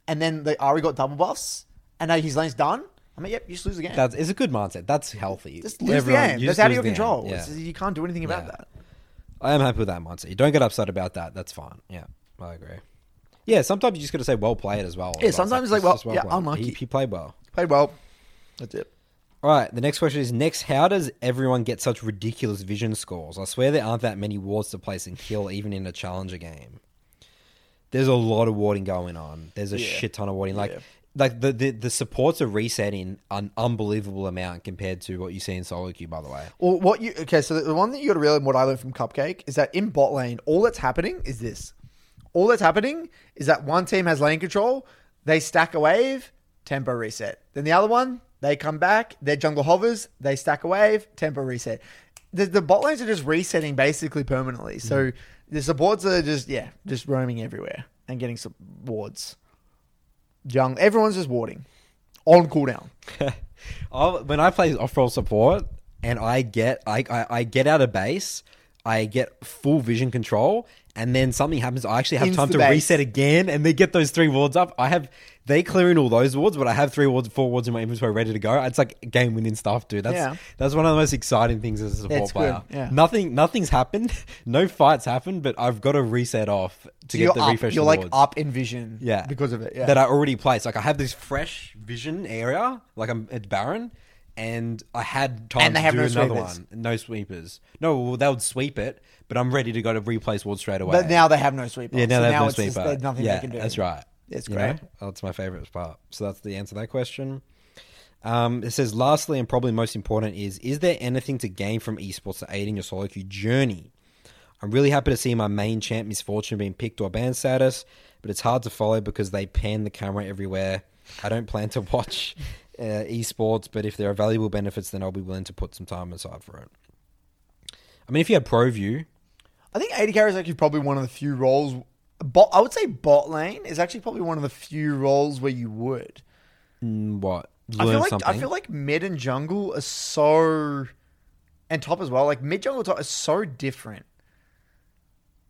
and then the RE got double buffs, and now his lane's done. I mean, yep, you just lose the game. that's it's a good mindset. That's healthy. just lose Everyone- the game. That's out of your control. Yeah. You can't do anything about Yeah. that. I am happy with that mindset. You don't get upset about that. That's fine. Yeah, I agree. Yeah, sometimes you just got to say well played as well. Yeah, sometimes it's like, well, just yeah, played. unlucky. He, he played well. Played well. That's it. All right, the next question is next. How does everyone get such ridiculous vision scores? I swear there aren't that many wards to place and kill, even in a challenger game. There's a lot of warding going on. There's a Yeah. shit ton of warding. Like, Yeah. like the, the the supports are resetting an unbelievable amount compared to what you see in solo queue. By the way, Well, what you okay? So the one that you got to realize, what I learned from Cupcake is that in bot lane, all that's happening is this. All that's happening is that one team has lane control. They stack a wave, tempo reset. Then the other one, they come back. Their jungle hovers. They stack a wave, tempo reset. The, the bot lanes are just resetting basically permanently. So mm. the supports are just yeah, just roaming everywhere and getting some wards. Jung, everyone's just warding on cooldown. When I play off roll support and I get I, I, I get out of base, I get full vision control, and then something happens. I actually have time to Insta-base. reset again, and they get those three wards up. I have they clearing all those wards, but I have three wards, four wards in my inventory ready to go. It's like game winning stuff, dude. That's Yeah. that's one of the most exciting things as a support It's good, player. yeah. Nothing nothing's happened, no fights happened, but I've got to reset off to So get the up, refresh. you're like wards. up in vision, Yeah. because of it. Yeah, That I already placed. Like I have this fresh vision area, like I'm at Baron, and I had time And they to have do no another sweepers. one. No sweepers. No, well, they would sweep it, but I'm ready to go to replace Ward straight away. But now they have no sweeper. yeah, now so they have now no it's just- sweeper. there's nothing yeah, they can do. that's right. It's You great. know? That's my favorite part. So that's the answer to that question. Um, it says, lastly, and probably most important, is is there anything to gain from esports to aid in your solo queue journey? I'm really happy to see my main champ Miss Fortune being picked or banned status, but it's hard to follow because they pan the camera everywhere. I don't plan to watch uh, esports, but if there are valuable benefits, then I'll be willing to put some time aside for it. I mean, if you had ProView, I think AD carry is actually probably one of the few roles. Bot, I would say bot lane is actually probably one of the few roles where you would. mm, what? I feel like something? I feel like mid and jungle are so, and top as well. Like mid jungle top is so different.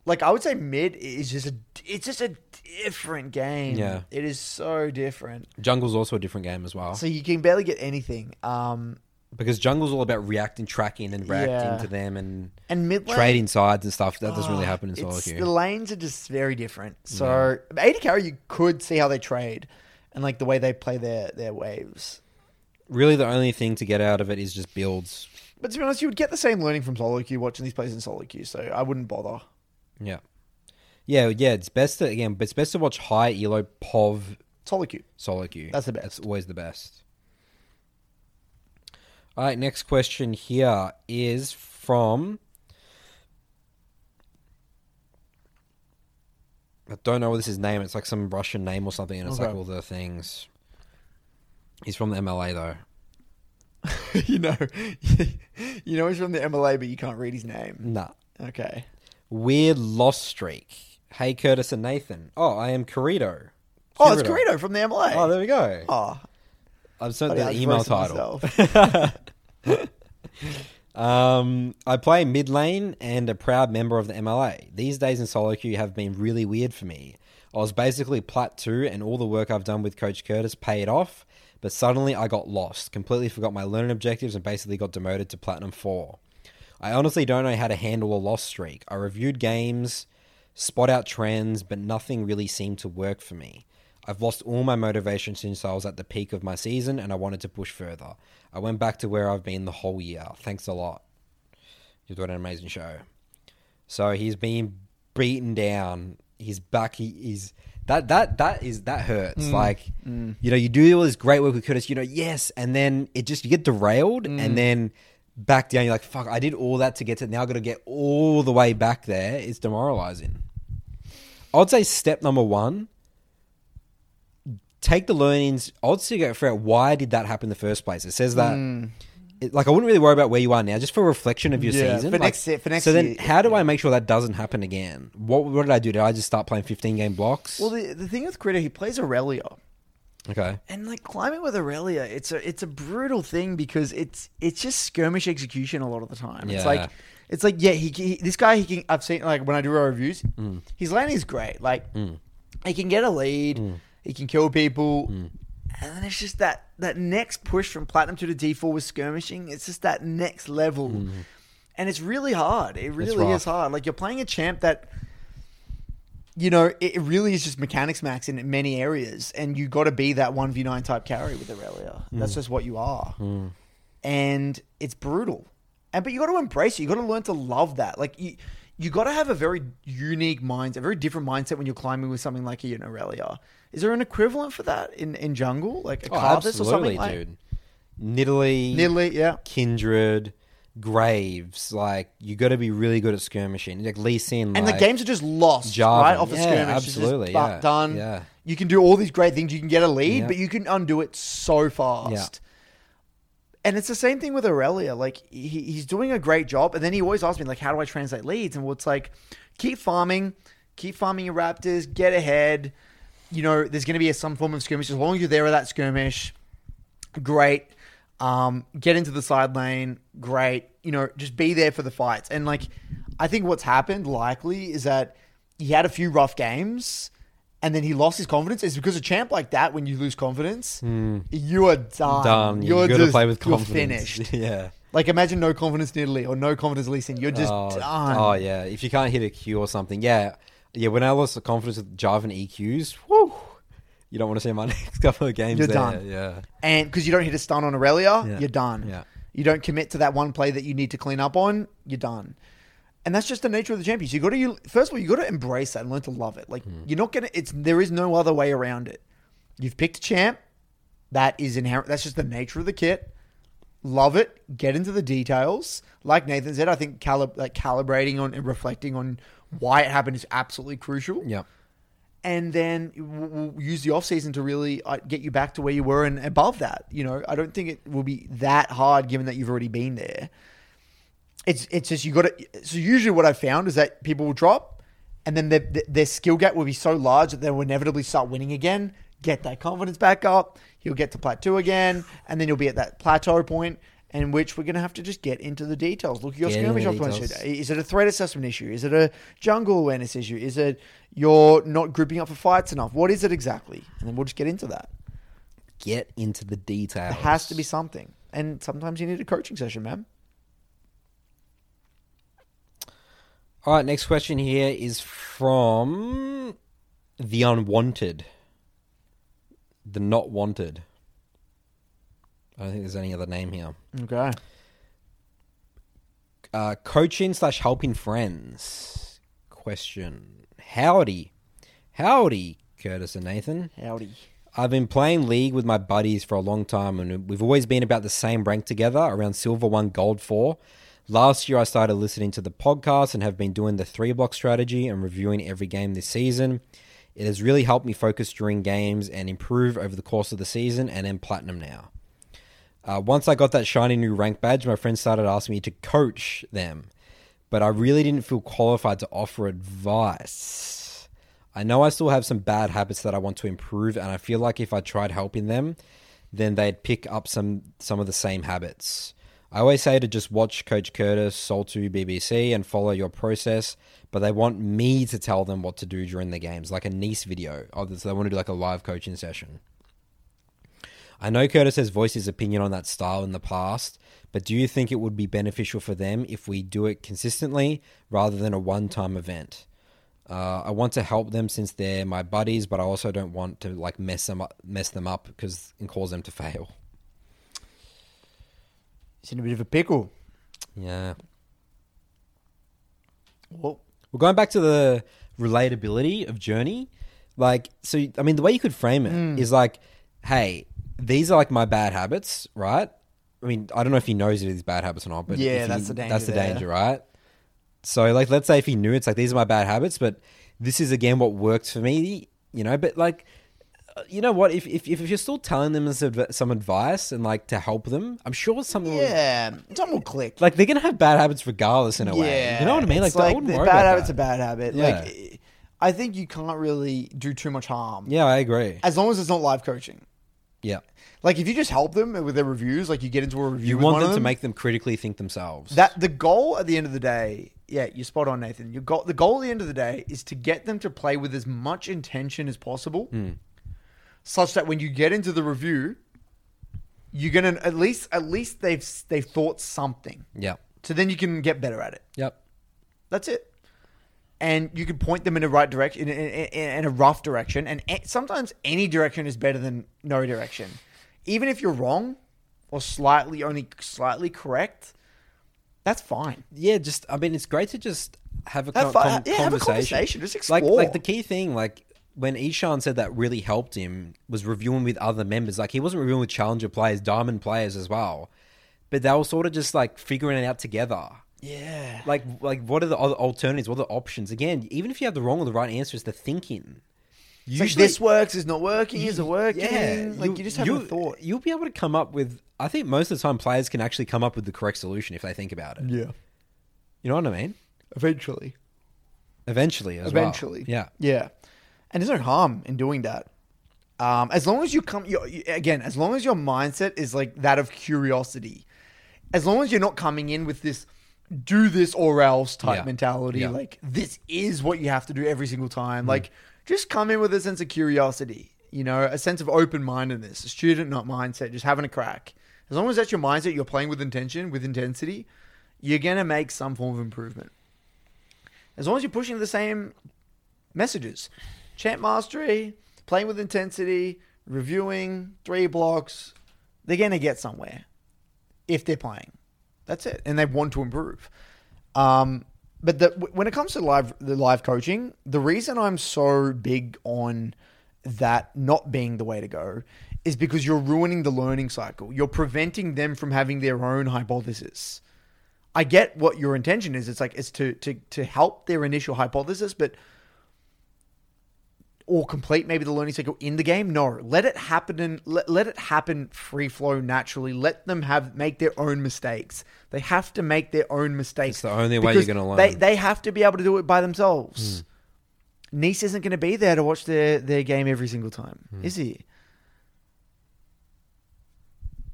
Like I would say mid is just a it's just a different game. Yeah. it is so different. Jungle's also a different game as well. So you can barely get anything. Um, because jungle's all about reacting, tracking, and reacting Yeah. to them and and mid lane trading sides and stuff. That doesn't really Oh, happen in solo it's- queue. The lanes are just very different. So AD carry, you could see how they trade and like the way they play their their waves. really, the only thing to get out of it is just builds. But to be honest, you would get the same learning from solo queue watching these plays in solo queue. So I wouldn't bother. Yeah, yeah, yeah. It's best to again, but it's best to watch high elo pov Solo queue. solo queue. That's the best. That's always the best. All right, next question here is from. I don't know what this is name. It's like some Russian name or something, and it's like all the things. He's from the MLA though. you know, you know he's from the MLA, but you can't read his name. Nah. Okay. Weird lost streak. Hey Curtis and Nathan. Oh, I am Corito. Oh, it's Corito from the MLA. Oh, there we go. Oh, I've sent the email title. Um, I play mid lane and a proud member of the MLA. These days in solo queue have been really weird for me. I was basically plat 2 and all the work I've done with Coach Curtis paid off, but suddenly I got lost, completely forgot my learning objectives and basically got demoted to platinum 4. I honestly don't know how to handle a loss streak. I reviewed games, spot out trends, but nothing really seemed to work for me. I've lost all my motivation since I was at the peak of my season and I wanted to push further. I went back to where I've been the whole year. Thanks a lot. You're doing an amazing show. So he's been beaten down. He's back. He, is that that that is that hurts. Mm. Like mm. you know, you do all this great work with Curtis. You know, yes, and then it just you get derailed, mm. and then back down. You're like, fuck, I did all that to get to. Now I got to get all the way back there. It's demoralizing. I would say step number one. Take the learnings. I would say go figure out why did that happen in the first place. It says that, it- like, I wouldn't really worry about where you are now, just for reflection of your Yeah, season. for Like, next- for next so then, year, how do yeah. I make sure that doesn't happen again? What what did I do? Did I just start playing fifteen game blocks? well, the, the thing with Critter, he plays Aurelia. okay, And like climbing with Aurelia, it's a it's a brutal thing because it's it's just skirmish execution a lot of the time. It's like it's like yeah, he, he this guy he can I've seen like when I do our reviews, Mm. his laning is great. Like he can get a lead, Mm. He can kill people, hmm. and then it's just that that next push from platinum to the D four with skirmishing. It's just that next level, hmm. and it's really hard. It really Mm. is hard. Like you're playing a champ that you know, it really is just mechanics max in many areas, and you got to be that one v nine type carry with Aurelia. Hmm. That's just what you are, and it's brutal. And but you got to embrace it. You got to learn to love that. Like you, you got to have a very unique mindset, a very different mindset when you're climbing with something like an Aurelia. Is there an equivalent for that in, in jungle, like a oh, Karthus or something like? dude. Nidalee, Nidalee, yeah. Kindred, Graves. Like you got to be really good at skirmishing. Like Lee Sin, And like, the games are just lost, Jarvan. right? Off a Yeah, skirmish. It's just absolutely, yeah, done. yeah. You can do all these great things. You can get a lead, Yeah. but you can undo it so fast. Yeah. And it's the same thing with Aurelia. Like he, he's doing a great job, and then he always asks me like, "How do I translate leads?" And well, it's like, keep farming, keep farming your Raptors, get ahead. You know, there's going to be a, some form of skirmish as long as you're there at that skirmish. Great. Um, get into the side lane. Great. You know, just be there for the fights. And like, I think what's happened likely is that he had a few rough games. And then he lost his confidence. It's because a champ like that, when you lose confidence, hmm. you are done. done. You're you to play with you're confidence. finished. yeah. Like imagine no confidence in Italy or no confidence in Lee Sin. You're just oh, done. Oh yeah, if you can't hit a Q or something, yeah, yeah. When I lost the confidence with Jarvan EQs, whew, You don't want to see my next couple of games. You're there. done. Yeah. and because you don't hit a stun on Aurelia, Yeah. you're done. Yeah. You don't commit to that one play that you need to clean up on, you're done. And that's just the nature of the champions. You got to you, first of all, you got to embrace that and learn to love it. Like Hmm. you're not gonna. It's there is no other way around it. You've picked a champ. That is inherent. That's just the nature of the kit. Love it. Get into the details. Like Nathan said, I think calib- like calibrating on and reflecting on why it happened is absolutely crucial Yeah. and then w- w- use the off season to really uh, get you back to where you were and above that. You know, I don't think it will be that hard given that you've already been there. It's it's just you got to. So usually, what I've found is that people will drop, and then their their skill gap will be so large that they'll inevitably start winning again. Get that confidence back up. You'll get to plateau again, and then you'll be at that plateau point. In which we're going to have to just get into the details. Look at your Get skirmish details. Is it a threat assessment issue? Is it a jungle awareness issue? Is it you're not grouping up for fights enough? What is it exactly? And then we'll just get into that. Get into the details. There has to be something. And sometimes you need a coaching session, man. All right, next question here is from the unwanted, the not wanted. I don't think there's any other name here. Okay. Uh, coaching slash helping friends. Question: Howdy, howdy, Curtis and Nathan. Howdy. I've been playing League with my buddies for a long time, and we've always been about the same rank together, around Silver 1, Gold 4. Last year, I started listening to the podcast and have been doing the three block strategy and reviewing every game this season. It has really helped me focus during games and improve over the course of the season, and am platinum now. Uh, once I got that shiny new rank badge, my friends started asking me to coach them, but I really didn't feel qualified to offer advice. I know I still have some bad habits that I want to improve, and I feel like if I tried helping them, then they'd pick up some some of the same habits. I always say to just watch Coach Curtis, Sol2, BBC, and follow your process, but they want me to tell them what to do during the games, like a Neace video. Oh, so they want to do like a live coaching session. I know Curtis has voiced his opinion on that style in the past, but do you think it would be beneficial for them if we do it consistently rather than a one time event? Uh, I want to help them since they're my buddies, but I also don't want to like mess them up, mess them up because and cause them to fail. He's in a bit of a pickle. Yeah. Well, We're going back to the relatability of Journey. Like, so, I mean, the way you could frame it hmm. is like, hey, these are like my bad habits, right? I mean, I don't know if he knows it is bad habits or not, but Yeah, if he- that's the danger That's the there. danger, right? So, like, let's say if he knew it's like these are my bad habits, but this is again what worked for me, you know. But like, you know what? If if if you're still telling them some advice and like to help them, I'm sure something. will- yeah, something will click. like they're gonna have bad habits regardless in a way. You know what I mean? it's Like, I bad habit's that. a bad habit. Yeah. Like, I think you can't really do too much harm. Yeah, I agree. As long as it's not live coaching. Yeah. Like if you just help them with their reviews, like you get into a review, You want them of to make them critically think themselves. that the goal at the end of the day. Yeah, you're spot on, Nathan. Your goal, the goal at the end of the day is to get them to play with as much intention as possible, Hmm. Such that when you get into the review, you're gonna at least at least they've they've thought something. Yep. So then you can get better at it. Yep. That's it. And you can point them in a right direction, in, in, in, a rough direction. And a- sometimes any direction is better than no direction. Even if you're wrong or slightly, only slightly correct, that's fine. Yeah, just I mean, it's great to just have a, con- yeah, have a conversation. conversation, just like explore. like the key thing, like when Ishan said that really helped him was reviewing with other members. Like he wasn't reviewing with challenger players, diamond players as well, but they were sort of just like figuring it out together. Yeah. Like like what are the other alternatives? What are the options? Again, even if you have the wrong or the right answer, it's the thinking. It's like this works, is not working, is it working? Yeah, like you, just have a thought. You'll be able to come up with. I think most of the time players can actually come up with the correct solution if they think about it. Yeah. You know what I mean? Eventually. Eventually, as well. Eventually. Yeah. Yeah. And there's no harm in doing that. Um, as long as you come, you, again, as long as your mindset is like that of curiosity, as long as you're not coming in with this do this or else type Yeah. mentality, Yeah. like this is what you have to do every single time. Like just come in with a sense of curiosity, you know, a sense of open mindedness, a student not mindset, just having a crack. As long as that's your mindset, you're playing with intention, with intensity, you're gonna make some form of improvement. As long as you're pushing the same messages, champ mastery, playing with intensity, reviewing, three blocks, they're going to get somewhere if they're playing. That's it. And they want to improve. Um, but the, when it comes to live the live coaching, the reason I'm so big on that not being the way to go is because you're ruining the learning cycle. You're preventing them from having their own hypothesis. I get what your intention is. It's like it's to to to help their initial hypothesis, but or complete maybe the learning cycle in the game. No, let it happen and let, let it happen free flow naturally. Let them have make their own mistakes. They have to make their own mistakes. It's the only way you're gonna learn. They they have to be able to do it by themselves. Hmm. Neace isn't going to be there to watch their their game every single time, hmm. is he?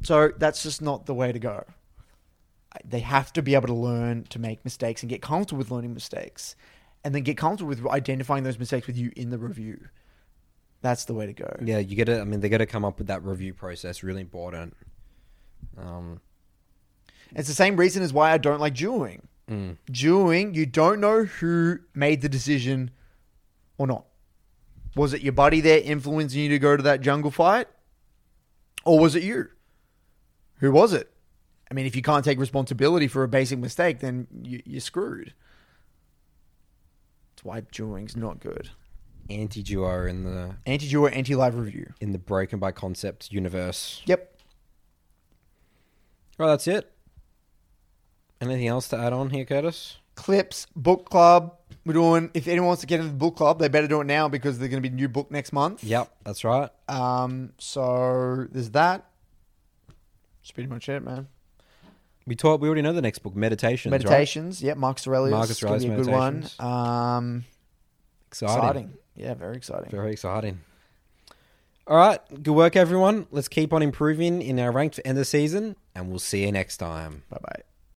So that's just not the way to go. They have to be able to learn to make mistakes and get comfortable with learning mistakes, and then get comfortable with identifying those mistakes with you in the review. That's the way to go. Yeah, you get to. I mean, they got to come up with that review process. Really important. Um, It's the same reason as why I don't like duoing. Duoing, you don't know who made the decision or not. Was it your buddy there influencing you to go to that jungle fight? Or was it you? Who was it? I mean, if you can't take responsibility for a basic mistake, then you, you're screwed. Why duoing's not good. anti duo in the Anti duo, anti live review. in the broken by concept universe. Yep. Well, that's it. Anything else to add on here, Curtis? Clips, book club. We're doing, if anyone wants to get into the book club, they better do it now because there's going to be a new book next month. Yep, that's right. Um, so there's that. That's pretty much it, man. We taught. We already know the next book, Meditations. right? Meditations, yep. Marcus Aurelius, Marcus gonna be a good one. Um, Exciting. exciting. yeah, very exciting. Very exciting. All right, good work, everyone. Let's keep on improving in our ranked for end of the season, and we'll see you next time. Bye bye.